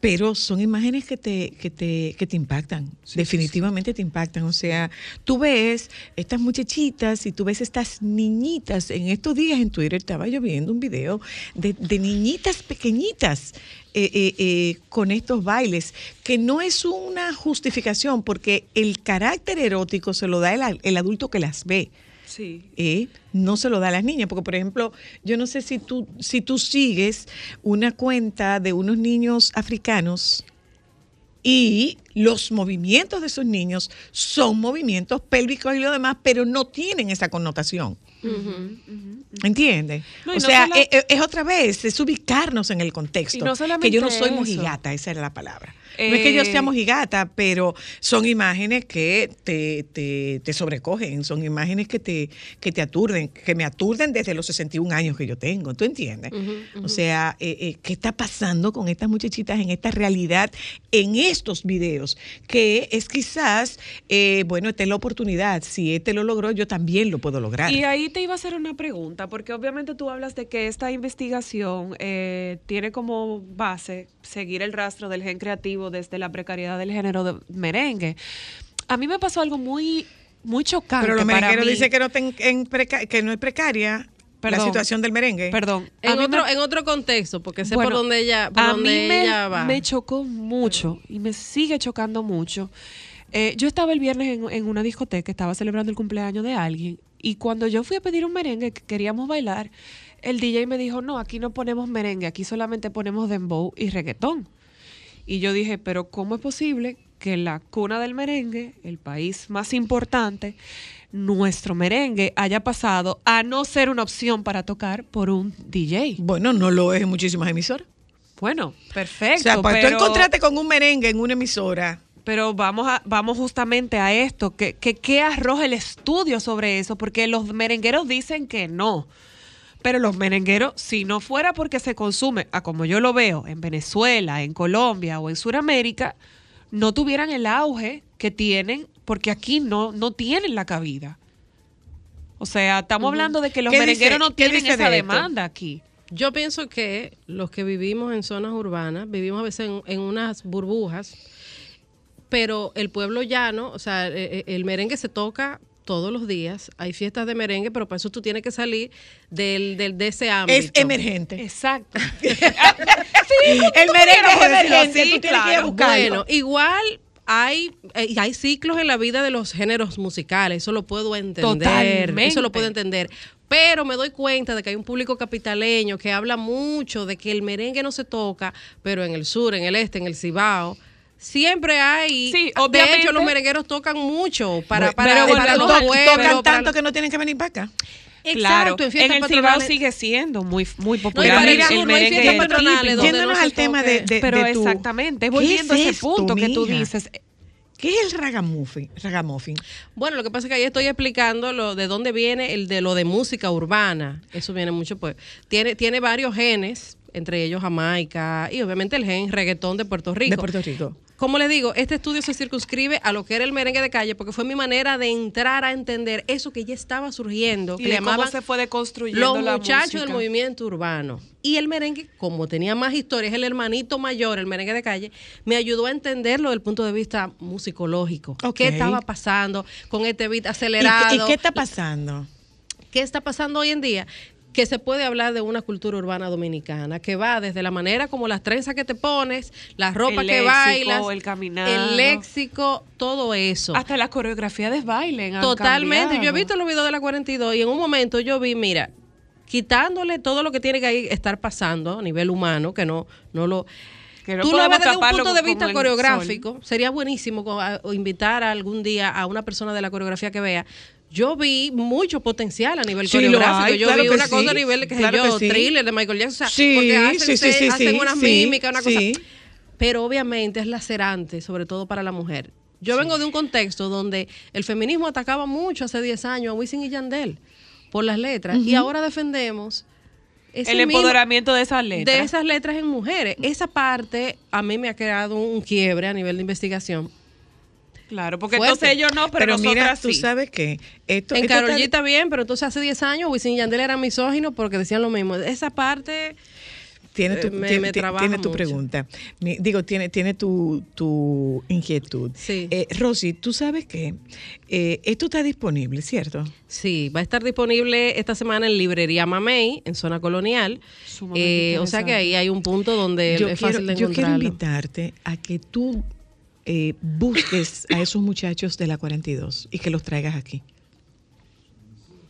Pero son imágenes que te, que te, que te impactan, definitivamente te impactan. O sea, tú ves estas muchachitas y tú ves estas niñitas. En estos días en Twitter estaba yo viendo un video de, de niñitas pequeñitas eh, eh, eh, con estos bailes, que no es una justificación porque el carácter erótico se lo da el, el adulto que las ve sí. eh, no se lo da a las niñas. Porque, por ejemplo, yo no sé si tú, si tú sigues una cuenta de unos niños africanos y los movimientos de esos niños son movimientos pélvicos y lo demás, pero no tienen esa connotación. ¿Entiendes? No, y o no sea, sola- es, es- es otra vez, es ubicarnos en el contexto. No solamente que yo no soy mojigata, esa era la palabra. No es que yo Eh, sea mojigata, pero son imágenes que te, te, te sobrecogen, son imágenes que te, que te aturden, que me aturden desde los 61 años que yo tengo, ¿tú entiendes? O sea, eh, eh, ¿qué está pasando con estas muchachitas en esta realidad, en estos videos? Que es quizás, eh, bueno, esta es la oportunidad, si este lo logró, yo también lo puedo lograr. Y ahí te iba a hacer una pregunta, porque obviamente tú hablas de que esta investigación eh, tiene como base seguir el rastro del gen creativo desde la precariedad del género de merengue. A mí me pasó algo muy, muy chocante. pero los para merengueros mí. dicen que no, ten- en preca- que no es precaria la situación del merengue. Perdón. En otro, me- en otro contexto, porque sé Bueno, por dónde ella, por a dónde mí me, ella va. me chocó mucho y me sigue chocando mucho. Eh, yo estaba el viernes en, en una discoteca, estaba celebrando el cumpleaños de alguien y cuando yo fui a pedir un merengue que queríamos bailar, el DJ me dijo, no, aquí no ponemos merengue, aquí solamente ponemos dembow y reggaetón. Y yo dije, pero ¿cómo es posible que la cuna del merengue, el país más importante, nuestro merengue haya pasado a no ser una opción para tocar por un DJ? Bueno, no lo es en muchísimas emisoras. Bueno, perfecto. o sea, pues pero, tú encontraste con un merengue en una emisora. pero vamos a, vamos justamente a esto, que, que, ¿qué arroja el estudio sobre eso? Porque los merengueros dicen que no. Pero los merengueros, si no fuera porque se consume, a como yo lo veo, en Venezuela, en Colombia o en Sudamérica, no tuvieran el auge que tienen, porque aquí no, no tienen la cabida. O sea, estamos hablando de que los ¿Qué dice- merengueros no tienen esa de demanda aquí. Yo pienso que los que vivimos en zonas urbanas, vivimos a veces en, en unas burbujas, pero el pueblo llano, o sea, eh, eh, el merengue se toca todos los días, hay fiestas de merengue, pero para eso tú tienes que salir del, del- de ese ámbito. Es emergente. Exacto. el merengue es emergente. sí, tú tienes que ir a claro. buscarlo. Bueno, igual hay, eh, hay ciclos en la vida de los géneros musicales, eso lo puedo entender. Totalmente. Eso lo puedo entender. Pero me doy cuenta de que hay un público capitaleño que habla mucho de que el merengue no se toca, pero en el sur, en el este, en el Cibao. Siempre hay. Sí, de obviamente. hecho, los merengueros tocan mucho para, Bueno, para, pero para volvemos los pueblos, tocan para- tanto que no tienen que venir para acá. Claro, Exacto, en, fiestas el Cibao sigue siendo muy, muy No, popular para el, el el sur no hay merengue patronales Yéndonos no al tema de, de- Pero de tu- exactamente, ¿Qué volviendo a es ese esto, punto que tú dices, ¿Qué es el ragamuffin? ragamuffin? Bueno, lo que pasa es que ahí estoy explicando lo de dónde viene el de lo de música urbana. Eso viene mucho, pues. Tiene, tiene varios genes, entre ellos Jamaica y obviamente el gen reggaetón de Puerto Rico. De Puerto Rico. Como les digo, este estudio se circunscribe a lo que era el merengue de calle porque fue mi manera de entrar a entender eso que ya estaba surgiendo, y que de cómo se fue deconstruyendo los la muchachos música. del movimiento urbano. Y el merengue, como tenía más historia, es el hermanito mayor, el merengue de calle, me ayudó a entenderlo desde el punto de vista musicológico. ¿Qué estaba pasando con este beat ¿Y, acelerado? y qué está pasando? ¿Qué está pasando hoy en día? Que se puede hablar de una cultura urbana dominicana, que va desde la manera como las trenzas que te pones, la ropa El que léxico, bailas, el caminar. el léxico, todo eso. Hasta las coreografías de baile. han Totalmente. Yo he visto los videos de la 42 y en un momento yo vi, mira, quitándole todo lo que tiene que estar pasando a nivel humano, que no, no lo... Que no Tú lo ves desde un punto de vista coreográfico. Sería buenísimo invitar algún día a una persona de la coreografía que vea. Yo vi mucho potencial a nivel Sí, coreográfico. hay, yo claro vi una sí, cosa a nivel, que claro yo, que sí. thriller de Michael Jackson. O sea, Sí, porque hacen, hacen unas mímicas, una cosa. Pero obviamente es lacerante, sobre todo para la mujer. Yo vengo de un contexto donde el feminismo atacaba mucho hace 10 años a Wisin y Yandel por las letras y ahora defendemos El mismo- empoderamiento de esas letras. de esas letras en mujeres. Esa parte a mí me ha creado un quiebre a nivel de investigación. Claro, porque Fuerte. entonces ellos no, pero, Pero mira, tú sí. sabes que esto, en G está bien, pero entonces hace 10 años Wisin y Yandel eran misóginos porque decían lo mismo. Esa parte tiene tu, eh, me- me tiene tu mucho. pregunta. Mi- digo, tiene, tiene tu, tu inquietud. Sí. Eh, Rosy, tú sabes que eh, esto está disponible, ¿cierto? Sí, va a estar disponible esta semana en librería Mamey, en zona colonial. Eh, o sea que ahí hay un punto donde Yo es quiero, fácil de yo quiero encontrarlo. invitarte a que tú eh, busques a esos muchachos de la 42 y que los traigas aquí.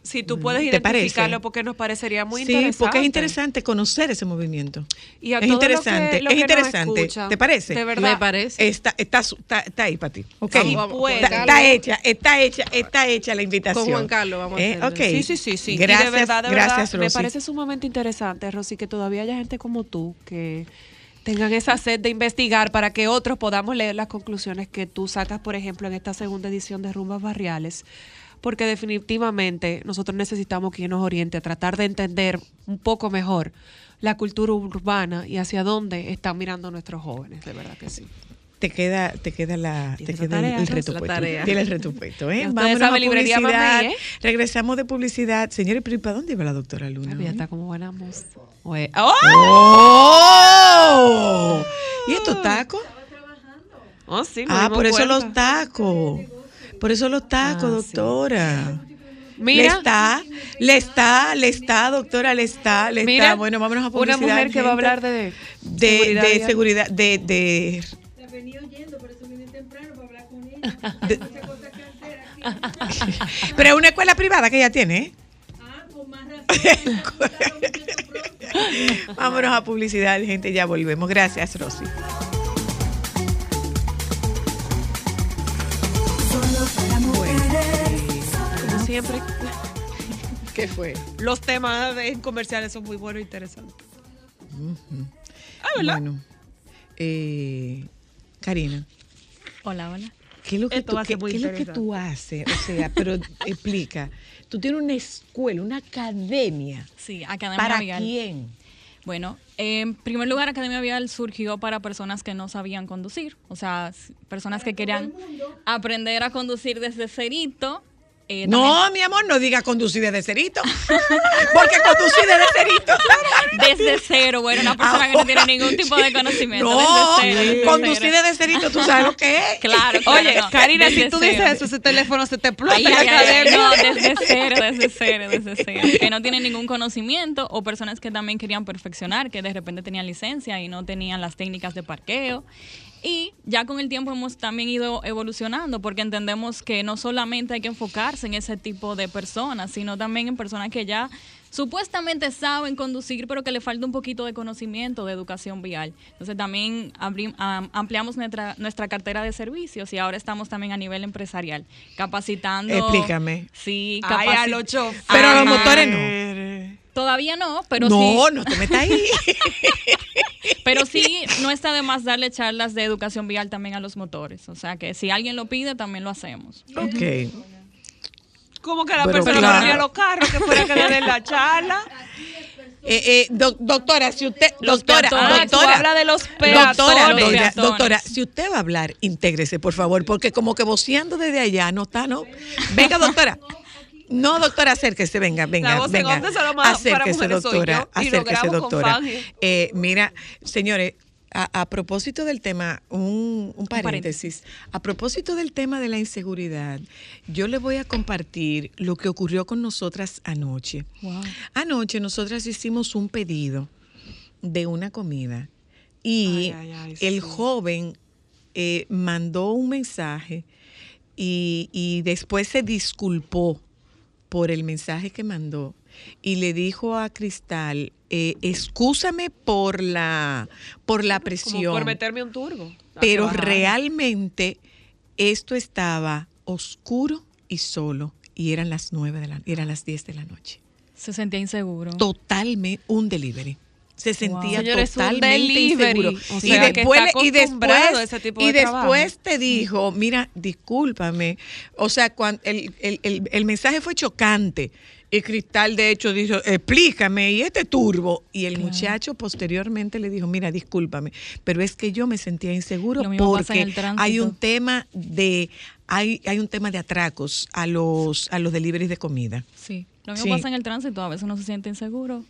Si tú puedes identificarlo, porque nos parecería muy sí, interesante. porque es interesante conocer ese movimiento. Y a es que- interesante, es interesante. ¿Te parece? de verdad. Me parece. Está, está, está, está ahí para ti. Está, hecha, está hecha, está hecha la invitación. Con Juan Carlos vamos a Eh, hacerlo. ok. Sí, sí, sí, sí. Y Gracias, de verdad, de gracias, verdad, me parece sumamente interesante, Rosy, que todavía haya gente como tú que tengan esa sed de investigar para que otros podamos leer las conclusiones que tú sacas, por ejemplo, en esta segunda edición de Rumbas Barriales, porque definitivamente nosotros necesitamos quien nos oriente a tratar de entender un poco mejor la cultura urbana y hacia dónde están mirando nuestros jóvenes, de verdad que sí. Te queda, te queda la, te queda el, tarea, el Rosa, reto puesto. Tiene el reto puesto, ¿eh? Vámonos a librería ¿eh? Regresamos de publicidad. Señores, pero ¿y para dónde iba la doctora Luna? Ay, está como buena moza. Oye, ¡oh! ¡Oh! ¿Y estos tacos? Oh, sí, Ah, por eso cuenta. los tacos. Por eso los tacos, Ah, sí. doctora. Le Mira, está, le está, le está, doctora, le está, le Mira, está. Bueno, vámonos a publicidad. una mujer que va a hablar de de seguridad de seguridad, de, de, venía oyendo, por eso vine temprano para hablar con ella. de- Muchas cosas que hacer aquí. pero es una escuela privada que ella tiene, ¿eh? Ah, con más razón. Vámonos a publicidad, gente, ya volvemos. Gracias, Rosy. Como siempre, ¿Qué fue? los temas de- en comerciales son muy buenos e interesantes. Ah, ¿verdad? Bueno, eh, Karina, Hola, hola. ¿qué es lo que, Esto tú, qué- qué es lo que tú haces? O sea, pero explica. Tú tienes una escuela, una academia. Sí, Academia ¿Para Vial. quién? Bueno, en primer lugar, Academia Vial surgió para personas que no sabían conducir, o sea, personas que querían aprender a conducir desde cerito. Eh, No, mi amor, no diga conducir desde cerito. Porque conducir desde cerito. desde cero, bueno, una persona que no tiene ningún tipo de conocimiento. No, desde cero, desde conducir cero. desde cerito, tú sabes lo que es. Claro, claro, Oye, no, Karina, si tú cero. dices eso, ese teléfono se te explota Ay, ay, no, desde cero, desde cero, desde cero. Que no tienen ningún conocimiento o personas que también querían perfeccionar, que de repente tenían licencia y no tenían las técnicas de parqueo. Y ya con el tiempo hemos también ido evolucionando porque entendemos que no solamente hay que enfocarse en ese tipo de personas, sino también en personas que ya supuestamente saben conducir, pero que le falta un poquito de conocimiento de educación vial. Entonces también ampliamos nuestra, nuestra cartera de servicios y ahora estamos también a nivel empresarial, capacitando. Explícame. Sí, Ay, a capaci- los choferes. Pero los motores no. Todavía no, pero no, sí. no te metas ahí. Pero sí, no está de más darle charlas de educación vial también a los motores. O sea que si alguien lo pide, también lo hacemos. ok. Como que la Pero persona claro. que los carros que fuera que le den la charla. Eh, eh, doc- doctora, si usted, Los doctora, peatones. Ah, doctora, de los doctora, peatones. Los doña- peatones. doctora, si usted va a hablar, intégrese, por favor, porque como que voceando desde allá no está, ¿no? Venga, doctora. No, doctora, acérquese, venga, venga, voz en venga. solo más para Acérquese, soy doctora, yo, y lo acérquese, doctora. Eh, mira, señores, a, a propósito del tema, un, un paréntesis. A propósito del tema de la inseguridad, yo le voy a compartir lo que ocurrió con nosotras anoche. Anoche nosotras hicimos un pedido de una comida y Ay, ay, ay, el joven eh, mandó un mensaje y, y después se disculpó por el mensaje que mandó y le dijo a Cristal, eh, excúsame por la, por la Como presión, por meterme un turbo. pero trabajar. realmente esto estaba oscuro y solo y eran las nueve de la, eran las 10 de la noche. Se sentía inseguro. Totalmente un delivery. Se sentía totalmente inseguro. O y sea, después, y después, ese tipo y te dijo, mira, discúlpame. O sea, cuando el, el- el- el mensaje fue chocante. Y Cristal, de hecho, dijo, explícame, y este turbo. Y el muchacho posteriormente le dijo, mira, discúlpame, pero es que yo me sentía inseguro porque hay un tema de, hay, hay un tema de atracos a los, a los deliveries de comida. Sí. Lo mismo Sí. pasa en el tránsito. A veces uno se siente inseguro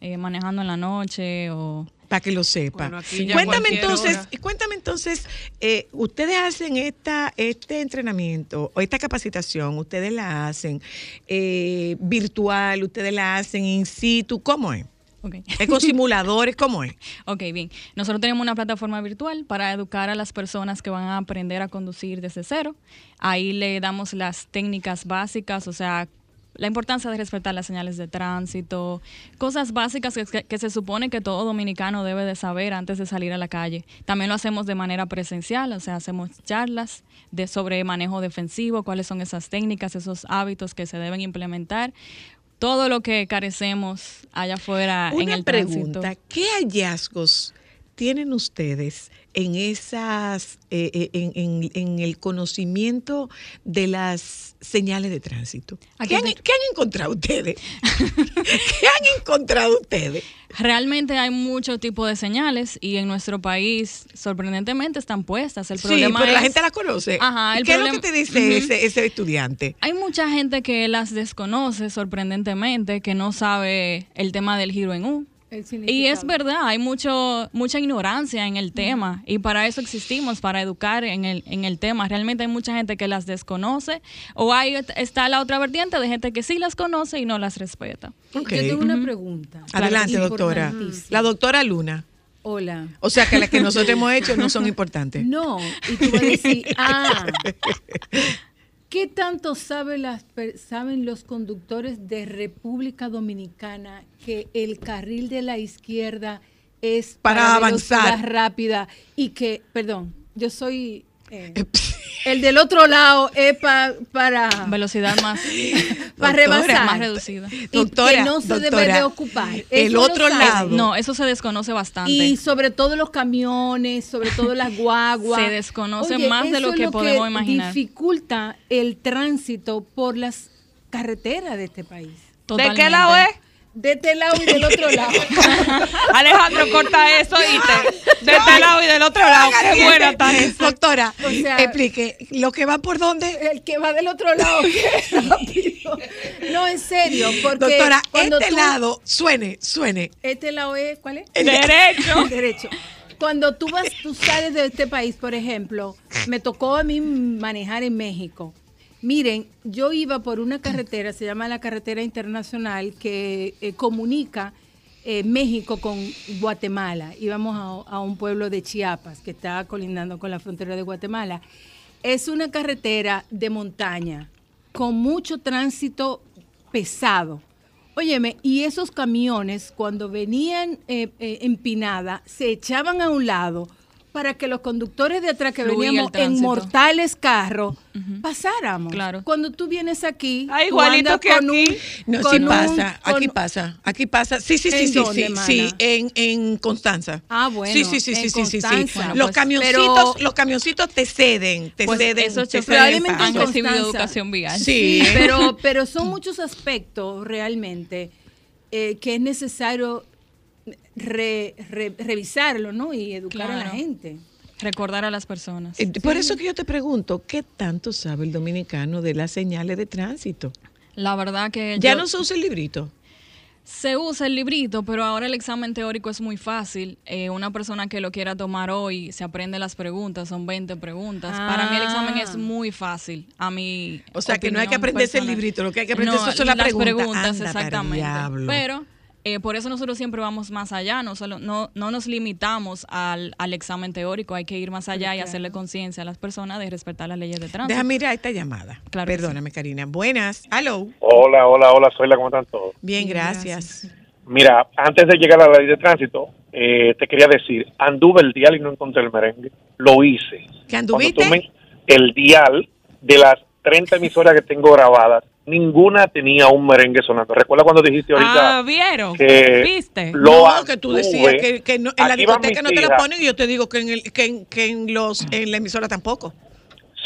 eh, manejando en la noche o... Para que lo sepa. Bueno, cuéntame entonces, cuéntame entonces, eh, ustedes hacen esta, este entrenamiento o esta capacitación, ustedes la hacen eh, virtual, ustedes la hacen in situ, ¿cómo es? Ok. ¿Es con simuladores? ¿Cómo es? Ok, bien. Nosotros tenemos una plataforma virtual para educar a las personas que van a aprender a conducir desde cero. Ahí le damos las técnicas básicas, o sea, la importancia de respetar las señales de tránsito, cosas básicas que, que se supone que todo dominicano debe de saber antes de salir a la calle. También lo hacemos de manera presencial, o sea, hacemos charlas de sobre manejo defensivo, cuáles son esas técnicas, esos hábitos que se deben implementar. Todo lo que carecemos allá afuera en Una el pregunta, tránsito. ¿qué hallazgos tienen ustedes en esas, eh, eh, en, en- en el conocimiento de las señales de tránsito? Aquí ¿Qué han, te- qué han encontrado ustedes? ¿Qué han encontrado ustedes? Realmente hay mucho tipo de señales y en nuestro país sorprendentemente están puestas. El Sí, problema pero la es- gente la conoce. Ajá, el ¿Qué es lo que te dice ese, ese estudiante? Hay mucha gente que las desconoce sorprendentemente, que no sabe el tema del giro en U. Y es verdad, hay mucho mucha ignorancia en el tema y para eso existimos, para educar en el, en el tema. Realmente hay mucha gente que las desconoce o hay está la otra vertiente de gente que sí las conoce y no las respeta. Ok. Yo tengo una pregunta. Adelante, doctora. La doctora Luna. Hola. O sea que las que nosotros hemos hecho no son importantes. No, y tú vas a decir, ah, ¿qué tanto sabe las saben los conductores de República Dominicana que el carril de la izquierda es Para velocidad avanzar. rápida y que, perdón, yo soy eh, el del otro lado es pa- para Velocidad más, para rebasar más reducida. y Doctora, que no se debe doctora, de ocupar. el Eso otro lado. No, eso se desconoce bastante. Y sobre todo los camiones, sobre todo las guaguas. Se desconoce Oye, más de lo que podemos imaginar. Dificulta el tránsito por las carreteras de este país. ¿De qué lado es? De este lado y del otro lado. Alejandro, corta eso y te. De este lado y del otro lado. Qué buena está eso. Doctora, O sea- explique, ¿lo que va por dónde? El que va del otro lado, qué rápido. No, en serio, porque Doctora, cuando este tú- lado, suene, suene. Este lado es, ¿cuál es? Derecho. derecho. Cuando tú vas, tú sales de este país, por ejemplo, me tocó a mí manejar en México. Miren, yo iba por una carretera, se llama la carretera internacional, que eh, comunica eh, México con Guatemala. Íbamos a, a un pueblo de Chiapas que está colindando con la frontera de Guatemala. Es una carretera de montaña con mucho tránsito pesado. Óyeme, y esos camiones cuando venían eh, empinada se echaban a un lado para que los conductores de atrás que Fluía veníamos en mortales carros pasáramos. Claro. Cuando tú vienes aquí, Ah, igualito que con aquí. un- No, con sí un- pasa, con- aquí pasa, aquí pasa. Sí, sí, sí, ¿En sí, dónde, sí, mana? sí, en, en Constanza. Ah, bueno, Sí, sí, sí, sí, sí, sí. Bueno, los pues, camioncitos, pero- los camioncitos te ceden, te Pues ceden, esos te ceden Probablemente han recibido educación vial. Sí. pero, pero son muchos aspectos realmente eh, que es necesario re- re- revisarlo, ¿no? Y educar a la gente. Recordar a las personas. Eh, Por eso que yo te pregunto, ¿qué tanto sabe el dominicano de las señales de tránsito? La verdad que Ya yo- no se usa el librito. Se usa el librito, pero ahora el examen teórico es muy fácil. Eh, una persona que lo quiera tomar hoy se aprende las preguntas, son 20 preguntas. Para mí el examen es Ah. muy fácil. A mí. O sea, que no hay que aprenderse el librito, lo que hay que aprenderse son las preguntas. Anda, exactamente. diablo. Pero eh, por eso nosotros siempre vamos más allá, no, solo, no, no nos limitamos al, al examen teórico, hay que ir más allá y hacerle conciencia a las personas de respetar las leyes de tránsito. Déjame mirar esta llamada. Claro Perdóname, Karina. Buenas. Hello. Hola, hola, hola, soy la, ¿cómo están todos? Bien, gracias. Mira, antes de llegar a la ley de tránsito, eh, te quería decir, anduve el dial y no encontré el merengue. Lo hice. ¿Que Cuando anduviste? tú me- el dial de las 30 emisoras que tengo grabadas, ninguna tenía un merengue sonando. Recuerda cuando dijiste ahorita Ah, ¿vieron? que ¿Viste? lo no, que tú decías que, que no- en la discoteca no te la hijas. ponen y yo te digo que en, el, que en, que en los, en la emisora tampoco.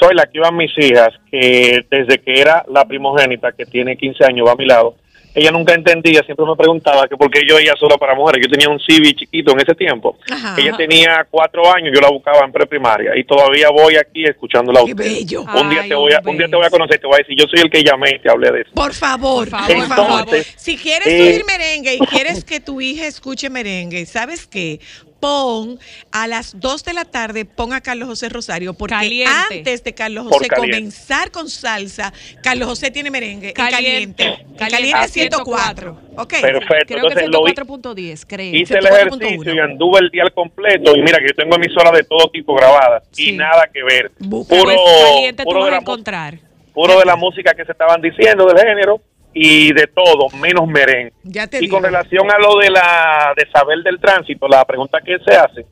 soy la que iban mis hijas, que desde que era la primogénita, que tiene 15 años, va a mi lado, ella nunca entendía, siempre me preguntaba que por qué yo iba solo para mujeres. Yo tenía un Civi chiquito en ese tiempo. Ajá. Ella tenía cuatro años, yo la buscaba en preprimaria y todavía voy aquí escuchándola a Qué usted. bello. Un día Ay, te voy a, un día te voy a conocer, te voy a decir, yo soy el que llamé y te hablé de eso. Por favor, por favor, favor. por favor. Si quieres Eh, oír merengue y quieres que tu hija escuche merengue, ¿sabes qué? Pon a las 2 de la tarde, pon a Carlos José Rosario, porque Caliente. antes de Carlos José comenzar con salsa, Carlos José tiene merengue. en Caliente. Caliente. En Caliente caliente a 104. Ok. Perfecto. Creo que Entonces lo hi- 104.10, creo. hice el 104.1. ejercicio y anduve el día al completo y mira que yo tengo emisoras de todo tipo grabadas Sí. y nada que ver. Busca. Puro, Pues caliente tú puro vas de a encontrar. puro de la música que se estaban diciendo del género y de todo, menos merengue. Ya te y digo. con relación a lo de la de saber del tránsito, la pregunta que se hace,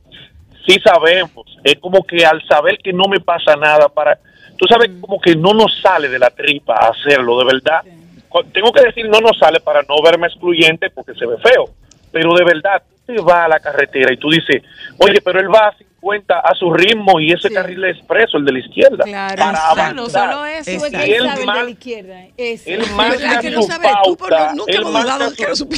sí sabemos, es como que al saber que no me pasa nada para, tú sabes como que no nos sale de la tripa hacerlo, de verdad. Tengo que decir no nos sale para no verme excluyente porque se ve feo, pero de verdad, tú te vas a la carretera y tú dices, oye, pero él va a 50 a su ritmo y ese Sí. carril es expreso, el de la izquierda, Claro. para Exacto. avanzar. No solo eso. Es que él sabe el de la izquierda. Ese. él ¿Verdad marca que no su sabes pauta, nunca él marca su-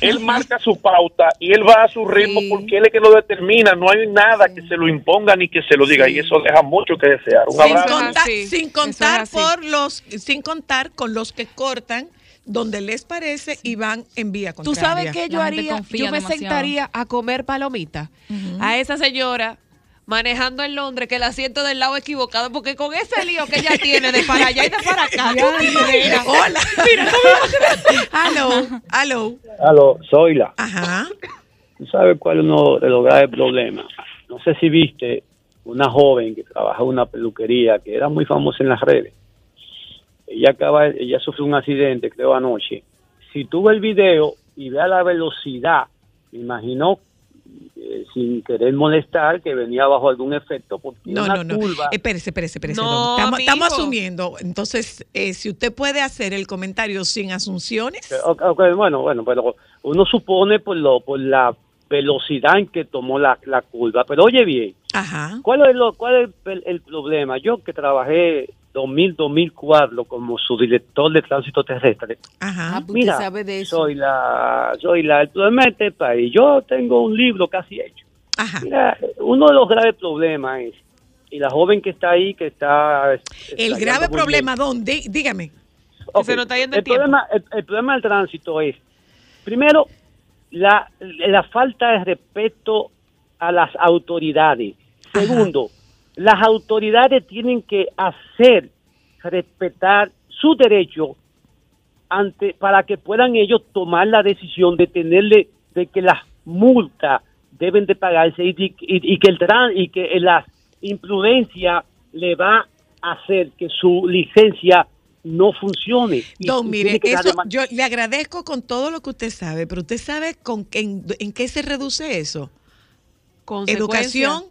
él marca su pauta y él va a su ritmo Sí. porque él es que lo determina. No hay nada que se lo imponga ni que se lo diga y eso deja mucho que desear. Un sin abrazo. con- contar, sin contar por los, sin contar con los que cortan donde les parece y van en vía Tú contraria. sabes qué yo La haría. Yo me demasiado. sentaría a comer palomitas a esa señora manejando en Londres que el asiento del lado equivocado porque con ese lío que ella tiene de para allá y de para acá. tú te imaginas. Hola. Aló, aló. Aló, Zoila. Ajá. ¿Tú sabes cuál es uno de los graves problemas? No sé si viste una joven que trabaja en una peluquería que era muy famosa en las redes. Ella acaba, ella sufrió un accidente, creo, anoche. Si tú ves el video y veas la velocidad, me imagino, eh, sin querer molestar, que venía bajo algún efecto, porque No, una no, no. curva... Espérese, espérese, espérese. No. Estamos, asumiendo. Entonces, eh, si usted puede hacer el comentario sin asunciones. Ok, bueno, bueno, pero uno supone por, lo, por la velocidad en que tomó la, la curva. Pero oye bien, Ajá. ¿Cuál es, lo, cuál es el, el problema? Yo que trabajé 2000-2004 como subdirector de tránsito terrestre. Ajá. Ah, pues Mira, sabe de eso. soy la, soy la, el problema de este país. Yo tengo un libro casi hecho. Ajá. Mira, uno de los graves problemas es, y la joven que está ahí, que está... El grave problema, bien. ¿dónde? Dígame. Ok, se nos está yendo el el problema, el, el problema del tránsito es, primero, la, la falta de respeto a las autoridades. Ajá. Segundo, las autoridades tienen que hacer respetar su derecho ante para que puedan ellos tomar la decisión de tenerle de que las multas deben de pagarse y, y- y que el tran- y que la imprudencia le va a hacer que su licencia no funcione. Don, y mire, eso, yo le agradezco con todo lo que usted sabe, pero usted sabe con en, en qué se reduce eso. Educación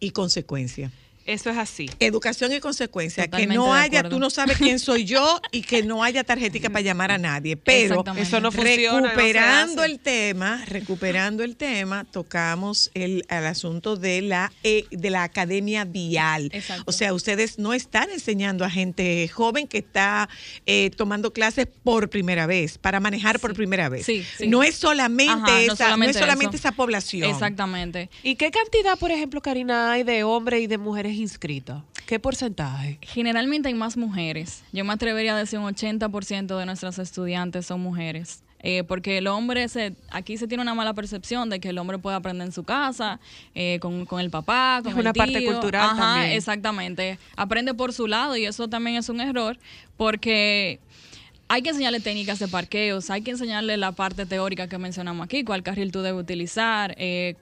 y consecuencia. Eso es así. Educación y consecuencia. Totalmente que no haya, tú no sabes quién soy yo y que no haya tarjetica para llamar a nadie. Pero. Eso no funciona. recuperando el tema, recuperando el tema, tocamos el, el asunto de la eh, de la academia vial. Exacto. O sea, ustedes no están enseñando a gente joven que está eh, tomando clases por primera vez, para manejar por primera vez. Sí, sí. No es solamente Ajá, esa, no solamente es solamente esa población. Exactamente. ¿Y qué cantidad, por ejemplo, Karina, hay de hombres y de mujeres inscritas? ¿Qué porcentaje? Generalmente hay más mujeres. Yo me atrevería a decir un 80% de nuestras estudiantes son mujeres. Eh, porque el hombre, se, aquí se tiene una mala percepción de que el hombre puede aprender en su casa, eh, con, con el papá, con Es el una parte cultural Ajá, también. Exactamente. Aprende por su lado y eso también es un error porque hay que enseñarle técnicas de parqueos, hay que enseñarle la parte teórica que mencionamos aquí, cuál carril tú debes utilizar, eh,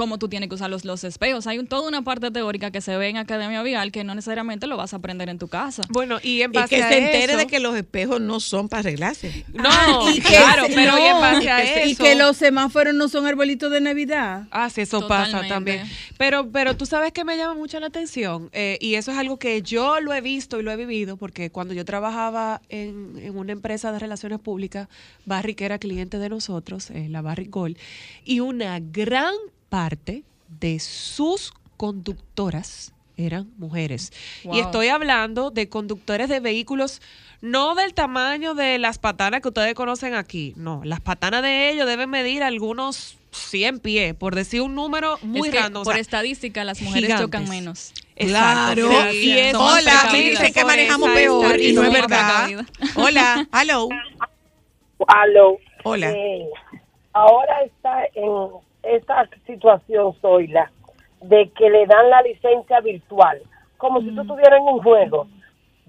cómo tú tienes que usar los, los espejos. Hay un- toda una parte teórica que se ve en Academia Vial que no necesariamente lo vas a aprender en tu casa. Bueno, y en Y base que a se entere eso- de que los espejos no son para arreglarse. No, Ah, y que claro, pero y en base a y que- eso... Y que los semáforos no son arbolitos de Navidad. Ah, sí, eso pasa también. Pero, pero tú sabes que me llama mucho la atención eh, y eso es algo que yo lo he visto y lo he vivido porque cuando yo trabajaba en, en una empresa de relaciones públicas, Barry, que era cliente de nosotros, eh, la Barry Gold, y una gran parte de sus conductoras eran mujeres. Wow. Y estoy hablando de conductores de vehículos no del tamaño de las patanas que ustedes conocen aquí, no, las patanas de ellos deben medir algunos 100 pies, por decir un número muy Es que grande. o por sea, estadística las mujeres gigantes. chocan menos. Exacto. Claro. Sí, Y eso somos Hola, me dicen que manejamos peor y no es verdad. Hola, hello. Aló. Hola. Eh, ahora está en esta situación, Zoila, de que le dan la licencia virtual, como si tú estuvieras en un juego.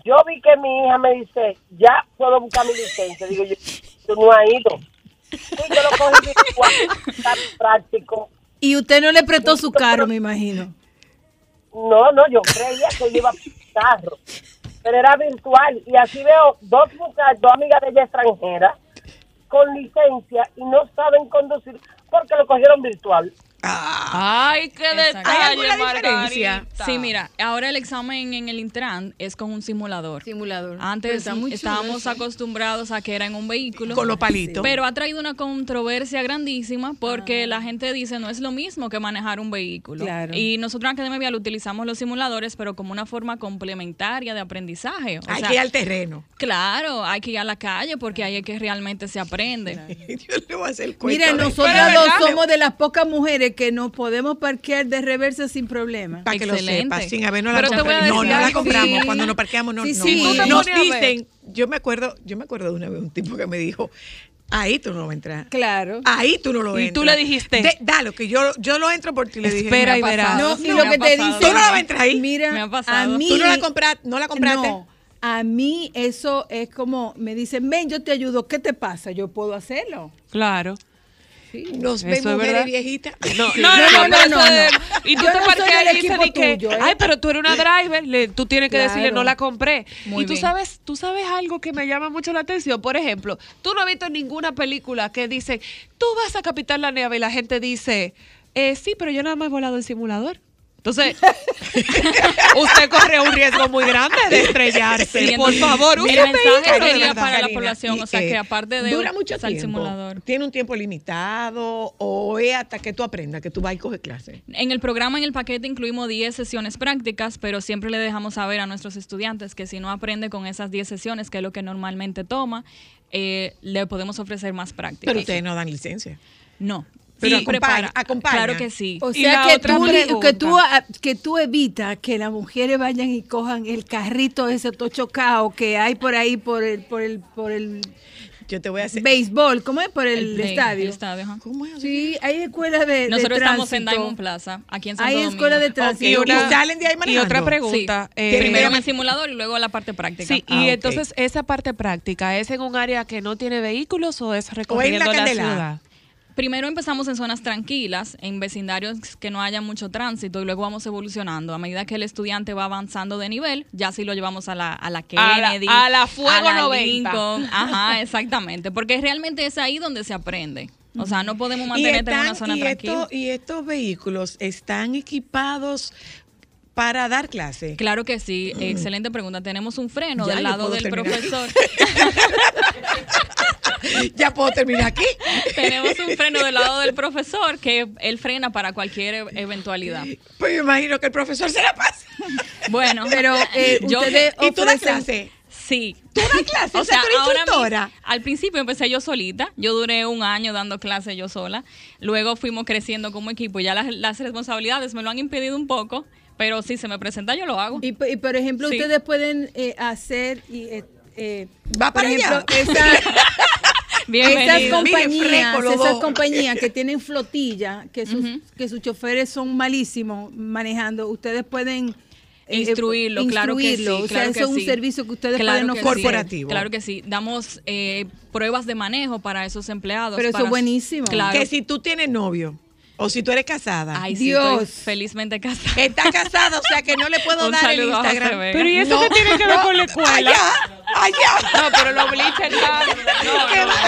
Yo vi que mi hija me dice, ya puedo buscar mi licencia. Digo, yo, tú no has ido. Sí, yo lo cogí virtual, está práctico. Y usted no le prestó su carro, me imagino. No, no, yo creía que yo iba a carro, pero era virtual. Y así veo dos muchachas, dos amigas de ella extranjeras, con licencia y no saben conducir porque lo cogieron virtual. Ay, qué detalle, ¿Hay alguna diferencia? Sí, mira, ahora el examen en el Intran es con un simulador. Simulador. Antes está muy chulo estábamos acostumbrados a que era en un vehículo. Con los palitos. Pero ha traído una controversia grandísima porque la gente dice no es lo mismo que manejar un vehículo. Claro. Y nosotros en Academia Vial utilizamos los simuladores, pero como una forma complementaria de aprendizaje. O Hay sea, que ir al terreno. Claro, hay que ir a la calle porque ahí es que realmente se aprende. Yo le voy a hacer el cuento. Mira, ¿verdad? somos de las pocas mujeres que nos podemos parquear de reversa sin problema. Para que lo sepas, sin habernos la comprado. No, no la compramos. Sí. Cuando nos parqueamos, no, Sí, no. sí. Te Nos dicen, yo me acuerdo, yo me acuerdo de una vez un tipo que me dijo, ahí tú no vas a entrar. Claro. Ahí tú no lo Y entras. tú le dijiste. De- dalo, que yo, yo lo entro por ti. Le dije, Espera y verás. No, y lo que te dicen. ¿Tú no la vas a entrar ahí? Mira, Me ha pasado. a mí. ¿Tú no la, compra- no la compraste? No, a mí eso es como, me dicen, ven, yo te ayudo, ¿qué te pasa? Yo puedo hacerlo. Claro. Nos ven es mujeres verdad. viejitas. No, Sí. no, no, No, no, no. Y tú Yo te parqueas y dices que, tuyo, ¿eh? ay, pero tú eres una driver, le- tú tienes que decirle, no la compré. Muy y tú bien. sabes, tú sabes algo que me llama mucho la atención. Por ejemplo, tú no has visto ninguna película que dice, tú vas a capitar la nieve y la gente dice, eh, sí, pero yo nada más he volado el simulador. Entonces, usted corre un riesgo muy grande de estrellarse. Sí, Por favor, el mensaje sería para la población, o sea, que aparte de dura mucho tiempo. simulador. Tiene un tiempo limitado o es hasta que tú aprendas, que tú vas y coges clase. En el programa, en el paquete, incluimos 10 sesiones prácticas, pero siempre le dejamos saber a nuestros estudiantes que si no aprende con esas 10 sesiones, que es lo que normalmente toma, eh, le podemos ofrecer más prácticas. Pero ustedes no dan licencia. No. Pero Sí, acompaña- acompaña. Claro que sí. O Y sea la que tú, que, tú, que tú evitas que las mujeres vayan y cojan el carrito ese todo chocado que hay por ahí por el, por el, por el Yo te voy a hacer. béisbol, ¿cómo es? Por el, de- estadio. el estadio, ajá. ¿Cómo es? Sí, hay escuelas de, de Nosotros estamos en. Diamond Plaza, aquí en Santo Hay Domingo. escuelas de Y, tránsito. una- ¿Y salen de ahí y manejando? otra pregunta. Sí. eh, Primero en el simulador y luego la parte práctica. Sí, Ah, y ok. entonces esa parte práctica, ¿es en un área que no tiene vehículos o es recorriendo la, Candela? ciudad? Primero empezamos en zonas tranquilas, en vecindarios que no haya mucho tránsito y luego vamos evolucionando. A medida que el estudiante va avanzando de nivel, ya sí lo llevamos a la, a la A la- Kennedy. a la Fuego a la 90. Lincoln. Ajá, exactamente. Porque realmente es ahí donde se aprende. O sea, no podemos mantenerte en una zona y, tranquila. esto- y estos vehículos están equipados para dar clase. Claro que sí, excelente pregunta. Tenemos un freno Ya, del lado del terminar profesor. ya puedo terminar aquí. Tenemos un freno del lado del profesor que él frena para cualquier e- eventualidad. Pues me imagino que el profesor se la pasa. Bueno, Pero eh, Yo- ¿Y tú das ofrecen- clase? Sí. ¿Tú das clase? O sea, ahora instructora. al principio empecé yo solita. Yo duré un año dando clases yo sola. Luego fuimos creciendo como equipo. Ya las, las responsabilidades me lo han impedido un poco. Pero si se me presenta, yo lo hago. Y, por ejemplo, Sí. ustedes pueden eh, hacer y eh, eh, Va por para ejemplo, allá. esa Bienvenido. Esas compañías, esas compañías que tienen flotilla, que sus, que sus choferes son malísimos manejando, ustedes pueden eh, Instruirlo, claro que sí. instruirlo. O sea, claro eso que es un sí. servicio que ustedes Claro pueden que ofrecer. sí, Corporativo. Claro que sí. Damos eh, pruebas de manejo para esos empleados. Pero eso es buenísimo. Claro. Que si tú tienes novio o si tú eres casada, Ay, sí, Dios. estoy felizmente casada. está casada, o sea que no le puedo Un dar el Instagram. Pero ¿y eso qué tiene que ver con la escuela? Allá, allá. No, pero los bleachers ya- no, no.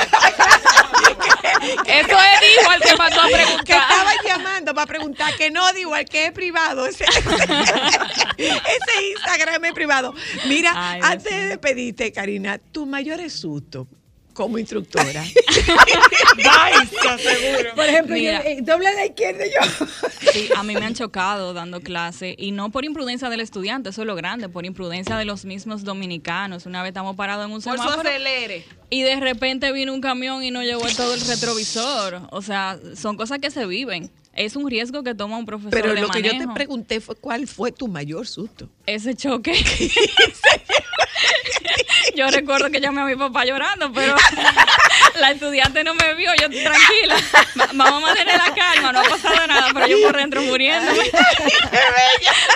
Eso es dijo al que mandó a que preguntar. estaban llamando para preguntar que no digo al que es privado ese, ese Instagram es privado mira Ay, antes de despedirte Karina tu mayor susto como instructora Por ejemplo, Mira. yo, eh, dobla a la izquierda yo. Sí, a mí me han chocado dando clase y no por imprudencia del estudiante, eso es lo grande, por imprudencia de los mismos dominicanos. Una vez estamos parados en un Por su semáforo acelere. y de repente vino un camión y nos llevó todo el retrovisor. O sea, son cosas que se viven. Es un riesgo que toma un profesor pero de lo que yo te pregunté fue cuál fue tu mayor susto Ese choque. yo recuerdo que llamé a mi papá llorando, pero la estudiante no me vio. Yo tranquila, va- vamos a mantener la calma, no ha pasado nada, pero yo por dentro muriéndome.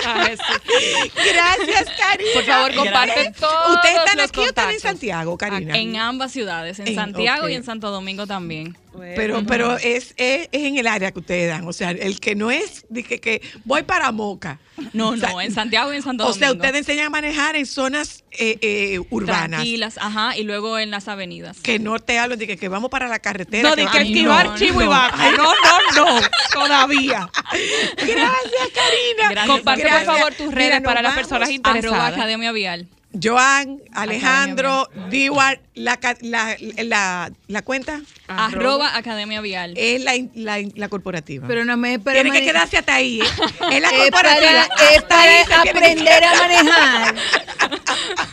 Ay, sí. gracias Karina Por favor, comparte todos ustedes están los aquí o están en. Santiago Karina En ambas ciudades, en En- Santiago y en Santo Domingo también. Pero, pero es, es, es en el área que ustedes dan. O sea, el que no es de que, voy para Moca. No, O sea, no, en Santiago y en Santo O Domingo. sea, ustedes enseñan a manejar en zonas eh, eh, urbanas. Tranquilas, ajá, y luego en las avenidas. Que no te hablan de que, que vamos para la carretera. No, de que esquivar no, chivo y vaca. No, no, no. Todavía. Gracias, Karina. Gracias, Comparte, por favor, tus redes para las personas Arroba interesadas. Academia Vial. Joan, Alejandro, Diwar, la, la, la, la cuenta Arroba Academia Vial. es la, la, la corporativa. Pero no me para Tiene que quedarse hasta ahí. ¿eh? Es la Es corporativa. para, es para tiene que aprender a manejar.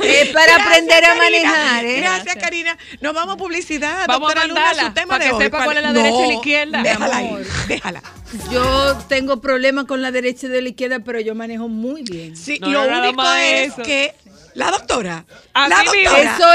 Es para Gracias, aprender a Karina. manejar, ¿eh? Gracias. Karina. Nos vamos a publicidad. Vamos a Doctora Luna, mandarla, su tema para de que hoy. sepa cuál es la derecha y la izquierda. Déjala Mi ahí, déjala. Yo tengo problemas con la derecha y de la izquierda, pero yo manejo muy bien. Sí, No, lo no, único es eso. que la doctora, Así la mismo. doctora, Eso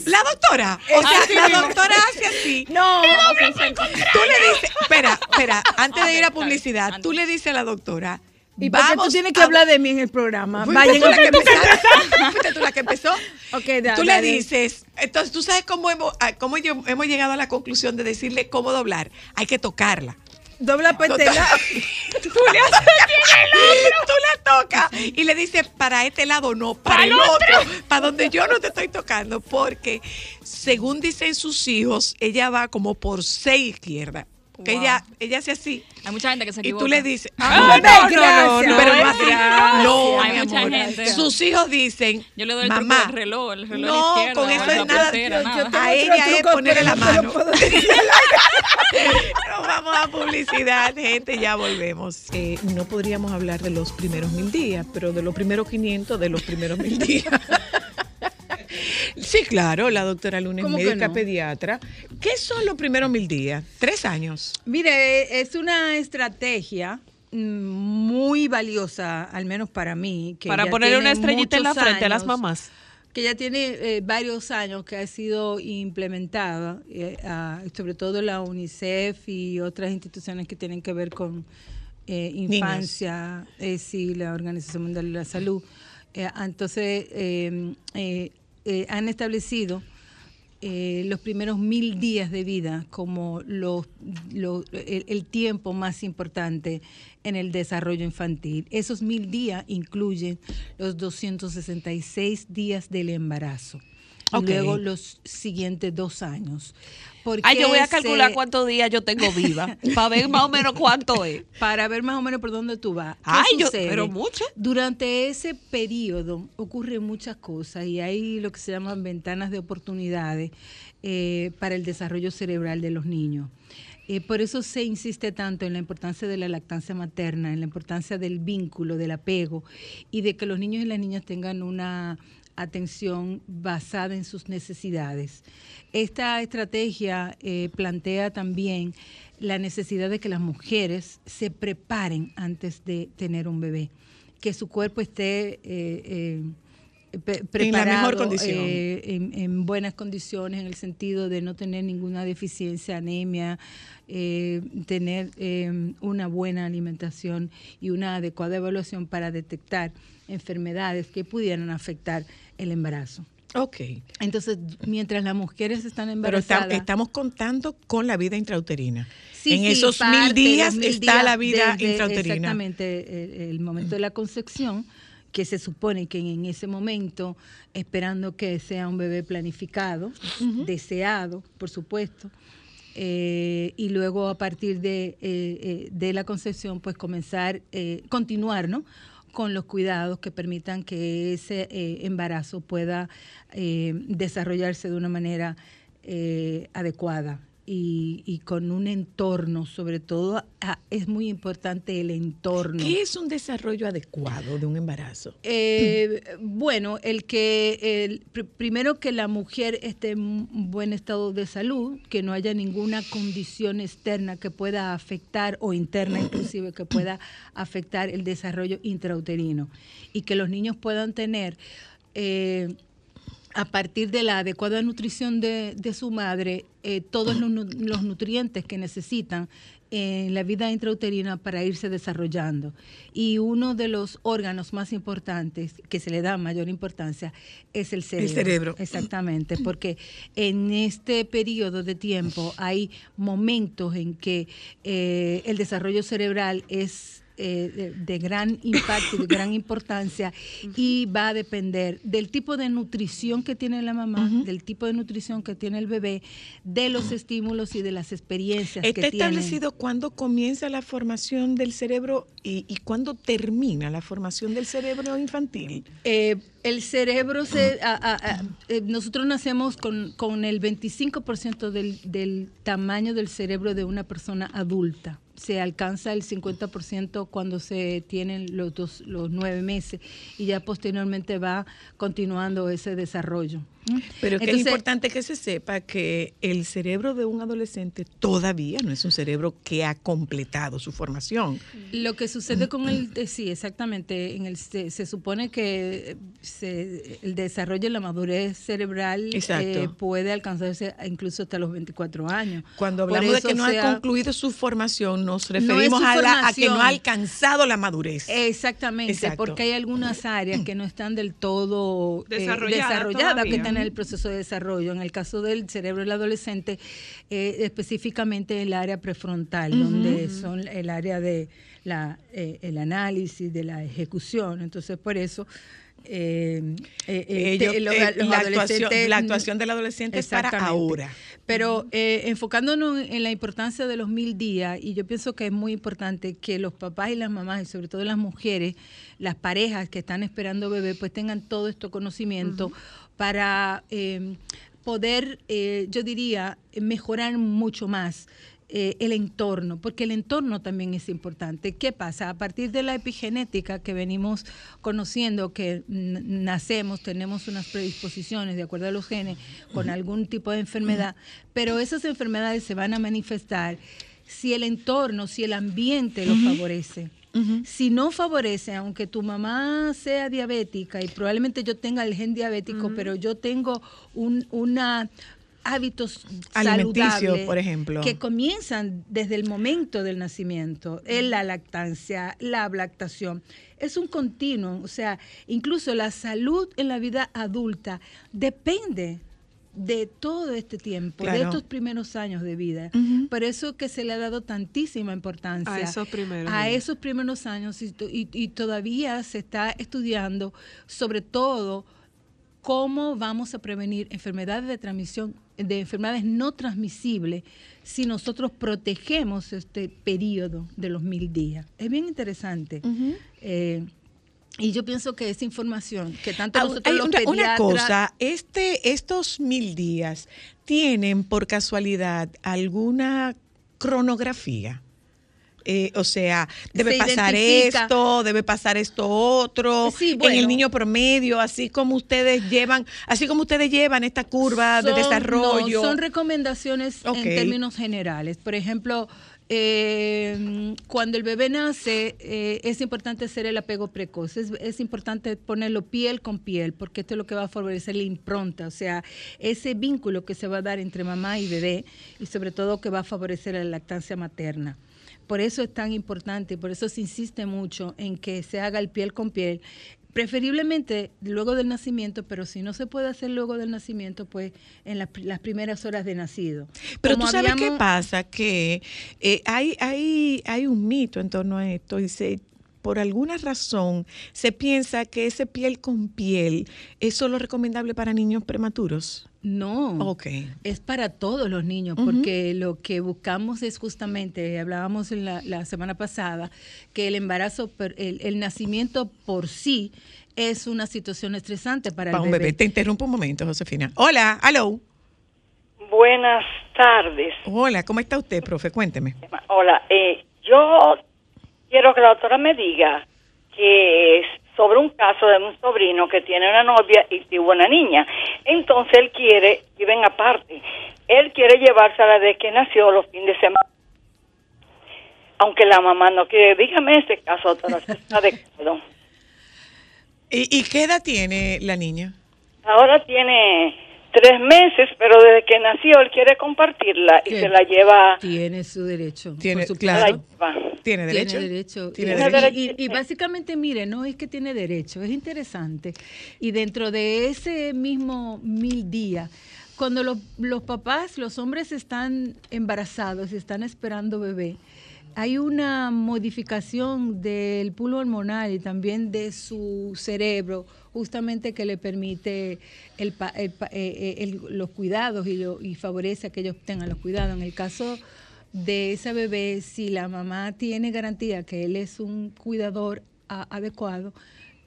es. la doctora, o sea, la doctora hace así. No. Tú le dices, espera, espera, antes de ir a publicidad, tú le dices a la doctora, ¿Y qué tú vamos tienes que a- hablar de mí en el programa? Vayan tú la que empezaste. Fuiste tú la que empezó. Ok, da- Tú le dices, entonces tú sabes cómo hemos, a- cómo hemos llegado a la conclusión de decirle cómo doblar. Hay que tocarla. Dobla petela. Tú le haces aquí en el otro. Tú la tocas y le dices, para este lado no, para, el otro. Para donde yo no te estoy tocando. Porque, según dicen sus hijos, ella va como por seis izquierdas. Porque Wow. ella, ella hace así. Hay mucha gente que se Y equivoca. tú le dices, Ah, ah, no, Gracias. no, no, pero no. no. No, Hay mi mucha amor. gente. Sus hijos dicen, Yo le doy el truco mamá, del reloj, el reloj no, izquierda, con eso es nada. pulsera, yo- nada. yo A ella es truco, ponerle la no mano. Nos vamos a publicidad, gente, ya volvemos. Eh, no podríamos hablar de los primeros mil días, pero de los primeros 500 de los primeros mil días. Sí, claro, la doctora Luna es ¿Cómo que médica no? pediatra. ¿Qué son los primeros mil días? Tres años. Mire, es una estrategia mm, muy valiosa, al menos para mí. Que Para ponerle una estrellita en la frente a las años, mamás. Que ya tiene eh, varios años que ha sido implementada, eh, ah, sobre todo la UNICEF y otras instituciones que tienen que ver con eh, infancia, eh, sí, la Organización Mundial de la Salud. Eh, entonces, eh, han establecido eh, los primeros mil días de vida como los, los- el, el tiempo más importante en el desarrollo infantil. Esos mil días incluyen los 266 días del embarazo. Y luego los siguientes dos años. ¿Por Ay, yo voy a calcular se- cuántos días yo tengo viva para ver más o menos cuánto es. para ver más o menos por dónde tú vas. ¿Qué Ay, yo- pero mucho. Durante ese periodo ocurren muchas cosas y hay lo que se llaman ventanas de oportunidades eh, para el desarrollo cerebral de los niños. Eh, por eso se insiste tanto en la importancia de la lactancia materna, en la importancia del vínculo, del apego y de que los niños y las niñas tengan una atención basada en sus necesidades. Esta estrategia eh, plantea también la necesidad de que las mujeres se preparen antes de tener un bebé, que su cuerpo esté eh, eh, pe- En la mejor preparado, condición. eh, en, en buenas condiciones, en el sentido de no tener ninguna deficiencia, anemia, eh, tener eh, una buena alimentación y una adecuada evaluación para detectar enfermedades que pudieran afectar el embarazo. Ok. Entonces, mientras las mujeres están Pero está- embarazadas, estamos contando con la vida intrauterina. Sí, en sí, esos mil días está la vida desde intrauterina. Exactamente, el, el momento de la concepción, que se supone que en ese momento, esperando que sea un bebé planificado, deseado, por supuesto, eh, y luego a partir de, eh, eh, de la concepción, pues comenzar, eh, continuar, ¿no? con los cuidados que permitan que ese eh, embarazo pueda desarrollarse de una manera adecuada y, y con un entorno, sobre todo es muy importante el entorno. ¿Qué es un desarrollo adecuado de un embarazo? Eh, bueno, el que el, primero que la mujer esté en buen estado de salud, que no haya ninguna condición externa que pueda afectar o interna inclusive que pueda afectar el desarrollo intrauterino y que los niños puedan tener eh, a partir de la adecuada nutrición de, de su madre, eh, todos los, nu- los nutrientes que necesitan en la vida intrauterina para irse desarrollando. Y uno de los órganos más importantes, que se le da mayor importancia, es el cerebro. cerebro. Exactamente, porque en este periodo de tiempo hay momentos en que eh, el desarrollo cerebral es eh, de, de gran impacto y de gran importancia y va a depender del tipo de nutrición que tiene la mamá, del tipo de nutrición que tiene el bebé, de los estímulos y de las experiencias ¿Está que tiene. establecido cuándo comienza la formación del cerebro y, y cuándo termina la formación del cerebro infantil? Eh, el cerebro, se, a- a- a- eh, nosotros nacemos con, con el 25% del, del tamaño del cerebro de una persona adulta. Se alcanza el 50% cuando se tienen los, dos, los nueve meses y ya posteriormente va continuando ese desarrollo. Pero que es Entonces, importante que se sepa que el cerebro de un adolescente todavía no es un cerebro que ha completado su formación. Lo que sucede con el, eh, sí, exactamente, en el, se, se supone que se- el desarrollo y la madurez cerebral eh, puede alcanzarse incluso hasta los 24 años. Cuando hablamos de que no ha concluido su formación, nos referimos a, la- a que no ha alcanzado la madurez. Exactamente, Exacto. porque hay algunas áreas que no están del todo eh, Desarrollada desarrolladas, que están en el proceso de desarrollo. En el caso del cerebro del adolescente, eh, específicamente el área prefrontal, donde son el área de la, eh, el análisis, de la ejecución. Entonces, por eso... eh, eh, eh, Ellos, te- los- eh, los la, actuación, la actuación del adolescente es para ahora. Pero enfocándonos en la importancia de los mil días, y yo pienso que es muy importante que los papás y las mamás, y sobre todo las mujeres, las parejas que están esperando bebé, pues tengan todo este conocimiento para poder, yo diría, mejorar mucho más eh, el entorno, porque el entorno también es importante. ¿Qué pasa? A partir de la epigenética que venimos conociendo, que nacemos, tenemos unas predisposiciones de acuerdo a los genes con algún tipo de enfermedad, pero esas enfermedades se van a manifestar si el entorno, si el ambiente lo favorece. Si no favorece, aunque tu mamá sea diabética y probablemente yo tenga el gen diabético, pero yo tengo un, una hábitos Alimenticio, saludables por ejemplo. que comienzan desde el momento del nacimiento, en la lactancia, la lactación. Es un continuo, o sea, incluso la salud en la vida adulta depende de todo este tiempo, de estos primeros años de vida. Por eso que se le ha dado tantísima importancia A esos primeros a años. esos primeros años y, to- y- y todavía se está estudiando sobre todo cómo vamos a prevenir enfermedades de transmisión, de enfermedades no transmisibles si nosotros protegemos este periodo de los mil días. Es bien interesante. Eh, y yo pienso que esa información que tanto nosotros hay los una, una cosa, este, estos mil días tienen por casualidad alguna cronografía. Eh, o sea, debe Se pasar identifica. esto, debe pasar esto otro, Sí, en el niño promedio, así como ustedes llevan, así como ustedes llevan esta curva de desarrollo. no, son recomendaciones en términos generales. Por ejemplo, Eh, cuando el bebé nace, eh, es importante hacer el apego precoz. Es, es importante ponerlo piel con piel, porque esto es lo que va a favorecer la impronta, o sea, ese vínculo que se va a dar entre mamá y bebé, y sobre todo que va a favorecer la lactancia materna. Por eso es tan importante, por eso se insiste mucho en que se haga el piel con piel, preferiblemente luego del nacimiento, pero si no se puede hacer luego del nacimiento, pues en las, las primeras horas de nacido. Pero Como tú sabes qué pasa, que eh, hay, hay, hay un mito en torno a esto y se, por alguna razón se piensa que ese piel con piel es solo recomendable para niños prematuros. No. Ok. Es para todos los niños, porque lo que buscamos es justamente, hablábamos en la, la semana pasada, que el embarazo, per- el, el nacimiento por sí es una situación estresante para, Para el un bebé. bebé. Te interrumpo un momento, Josefina. Hola, hello. Buenas tardes. Hola, ¿cómo está usted, profe? Cuénteme. Hola, eh, yo quiero que la doctora me diga que sobre un caso de un sobrino que tiene una novia y tuvo una niña. Entonces él quiere, viven aparte, él quiere llevársela desde que nació los fines de semana. Aunque la mamá no quiere, dígame ese caso, doctora, está adecuado. ¿Y, y qué edad tiene la niña? Ahora tiene tres meses, pero desde que nació él quiere compartirla y ¿Qué? se la lleva. Tiene su derecho. Tiene- supuesto. claro. ¿Tiene derecho? Tiene derecho. Tiene Y- derecho. Y, y básicamente, mire, no es que tiene derecho, es interesante. Y dentro de ese mismo mil días, cuando los, los papás, los hombres están embarazados y están esperando bebé, hay una modificación del pool hormonal y también de su cerebro, justamente que le permite el, el eh, eh, el- los cuidados y, lo- y favorece a que ellos tengan los cuidados. En el caso de ese bebé, si la mamá tiene garantía que él es un cuidador a- adecuado,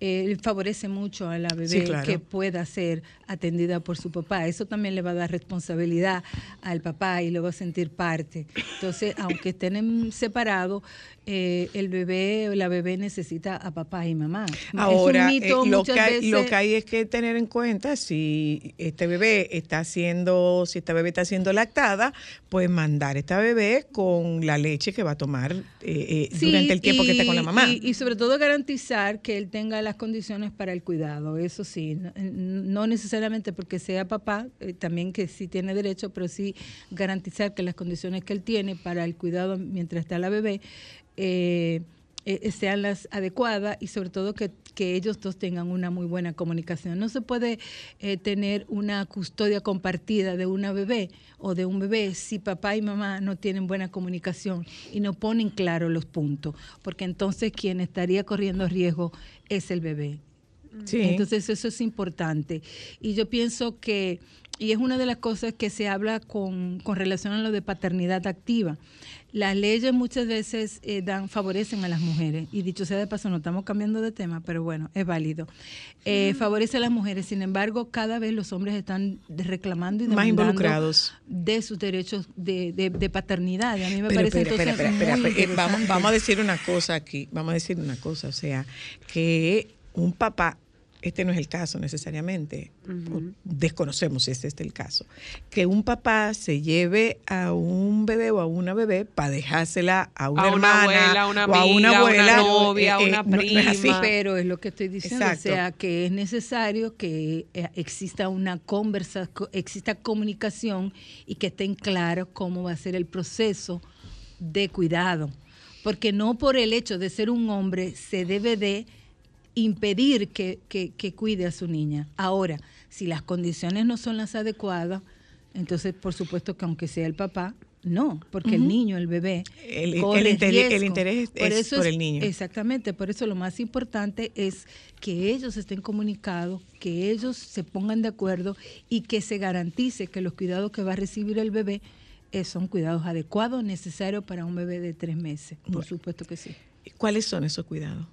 eh, favorece mucho a la bebé Sí, claro. que pueda ser atendida por su papá. Eso también le va a dar responsabilidad al papá y lo va a sentir parte. Entonces, aunque estén separados, eh, el bebé o la bebé necesita a papá y mamá. Ahora, es un mito eh, lo, muchas que hay, veces. lo que hay es que tener en cuenta si este bebé está siendo, si esta bebé está siendo lactada, pues mandar a esta bebé con la leche que va a tomar eh, Sí, durante el tiempo que esté y- con la mamá. Y, y sobre todo garantizar que él tenga condiciones para el cuidado. Eso sí, no, no necesariamente porque sea papá, eh, también que sí tiene derecho, pero sí garantizar que las condiciones que él tiene para el cuidado mientras está la bebé eh, eh, sean las adecuadas y sobre todo que, que ellos dos tengan una muy buena comunicación. No se puede eh, tener una custodia compartida de una bebé o de un bebé si papá y mamá no tienen buena comunicación y no ponen claro los puntos, porque entonces quien estaría corriendo riesgo es el bebé. Sí. Entonces eso es importante. Y yo pienso que, y es una de las cosas que se habla con, con relación a lo de paternidad activa. Las leyes muchas veces eh, dan, favorecen a las mujeres, y dicho sea de paso, no estamos cambiando de tema, pero bueno, es válido. Eh, Favorece a las mujeres, sin embargo, cada vez los hombres están reclamando y Más involucrados. de sus derechos de, de- de paternidad. Y a mí me Pero parece espera, espera, entonces espera, muy espera, eh, Vamos, vamos a decir una cosa aquí, vamos a decir una cosa, o sea, que un papá, este no es el caso necesariamente, desconocemos si este es el caso, que un papá se lleve a un bebé o a una bebé para dejársela a una A una hermana abuela, a una o a una amiga, a una abuela, novia, a una no- no es así. prima. Pero es lo que estoy diciendo, Exacto. o sea, que es necesario que eh, exista una conversa, co- exista comunicación y que estén claros cómo va a ser el proceso de cuidado, porque no por el hecho de ser un hombre se debe de impedir que, que- que cuide a su niña. Ahora, si las condiciones no son las adecuadas, entonces por supuesto que aunque sea el papá, no, porque el niño, el bebé, El- el interés- el riesgo. interés es por el niño. Exactamente, por eso lo más importante es que ellos estén comunicados, que ellos se pongan de acuerdo y que se garantice que los cuidados que va a recibir el bebé eh, son cuidados adecuados, necesarios para un bebé de tres meses. Por Bueno. supuesto que sí. ¿Cuáles son esos cuidados?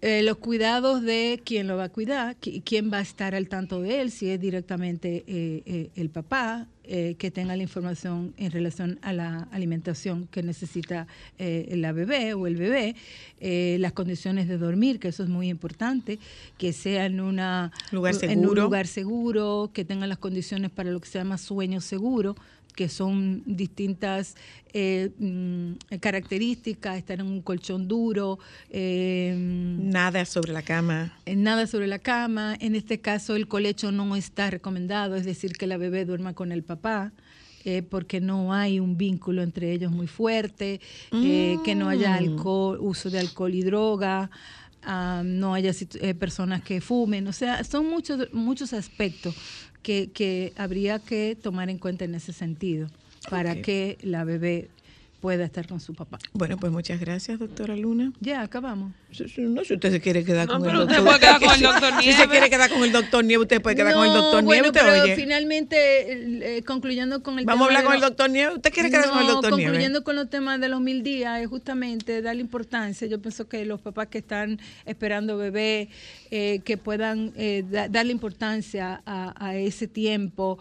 Eh, los cuidados de quién lo va a cuidar, qui- quién va a estar al tanto de él, si es directamente eh, eh, el papá, eh, que tenga la información en relación a la alimentación que necesita eh, la bebé o el bebé, eh, las condiciones de dormir, que eso es muy importante, que sea en, una, Lugar en un lugar seguro, que tenga las condiciones para lo que se llama sueño seguro, que son distintas eh, mm, características, estar en un colchón duro, eh, Nada sobre la cama. nada sobre la cama. En este caso, el colecho no está recomendado, es decir, que la bebé duerma con el papá. eh, porque no hay un vínculo entre ellos muy fuerte, que no haya alcohol, uso de alcohol y droga, ah, no haya eh, personas que fumen, o sea, son muchos, muchos aspectos que, que habría que tomar en cuenta en ese sentido para que la bebé pueda estar con su papá. Bueno, pues muchas gracias, doctora Luna. Ya, acabamos. No, si usted se quiere quedar No, con el pero usted doctor. puede quedar con el doctor Si se Nieves. quiere quedar con el doctor Nieves, usted puede quedar con el doctor bueno, Nieves. Usted pero oye. finalmente, eh, concluyendo con el Vamos a hablar con el doctor Nieves. ¿Usted quiere quedar con el doctor Nieves? concluyendo con los temas de los mil días, es justamente darle importancia. Yo pienso que los papás que están esperando bebé, eh, que puedan eh, da- darle importancia a, a ese tiempo.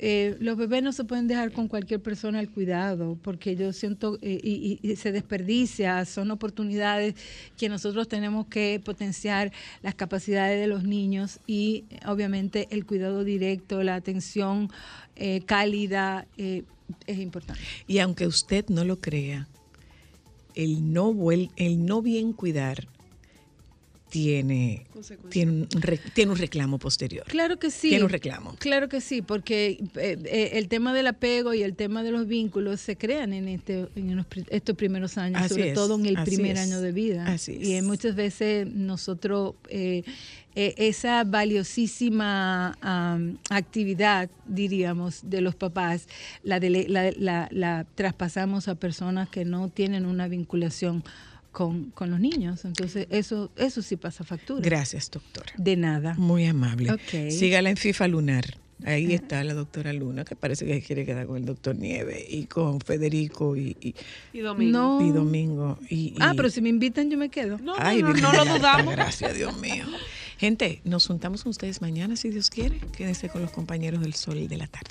Eh, los bebés no se pueden dejar con cualquier persona al cuidado, porque yo siento eh, y, y- se desperdicia, son oportunidades que nosotros tenemos que potenciar las capacidades de los niños y obviamente el cuidado directo, la atención eh, cálida eh, es importante. Y aunque usted no lo crea, el no, el no bien cuidar tiene, tiene, tiene un reclamo posterior. Claro que sí. Tiene un reclamo. Claro que sí, porque eh, eh, el tema del apego y el tema de los vínculos se crean en, este, en estos primeros años, Así sobre es, todo en el así primer es, año de vida. así Y es. muchas veces nosotros, eh, eh, esa valiosísima actividad, diríamos, de los papás, la, la- la traspasamos a personas que no tienen una vinculación con, con los niños. Entonces, eso, eso sí pasa factura. Gracias, doctora. De nada. Muy amable. Ok. Sígala en FIFA Lunar. Ahí está la doctora Luna, que parece que quiere quedar con el doctor Nieve y con Federico y, y, Y domingo. No. y Domingo. Y, y- Ah, pero si me invitan, yo me quedo. No, Ay, no, no, no lo dudamos. Gracias, Dios mío. Gente, nos juntamos con ustedes mañana, si Dios quiere. Quédense con los compañeros del Sol de la tarde.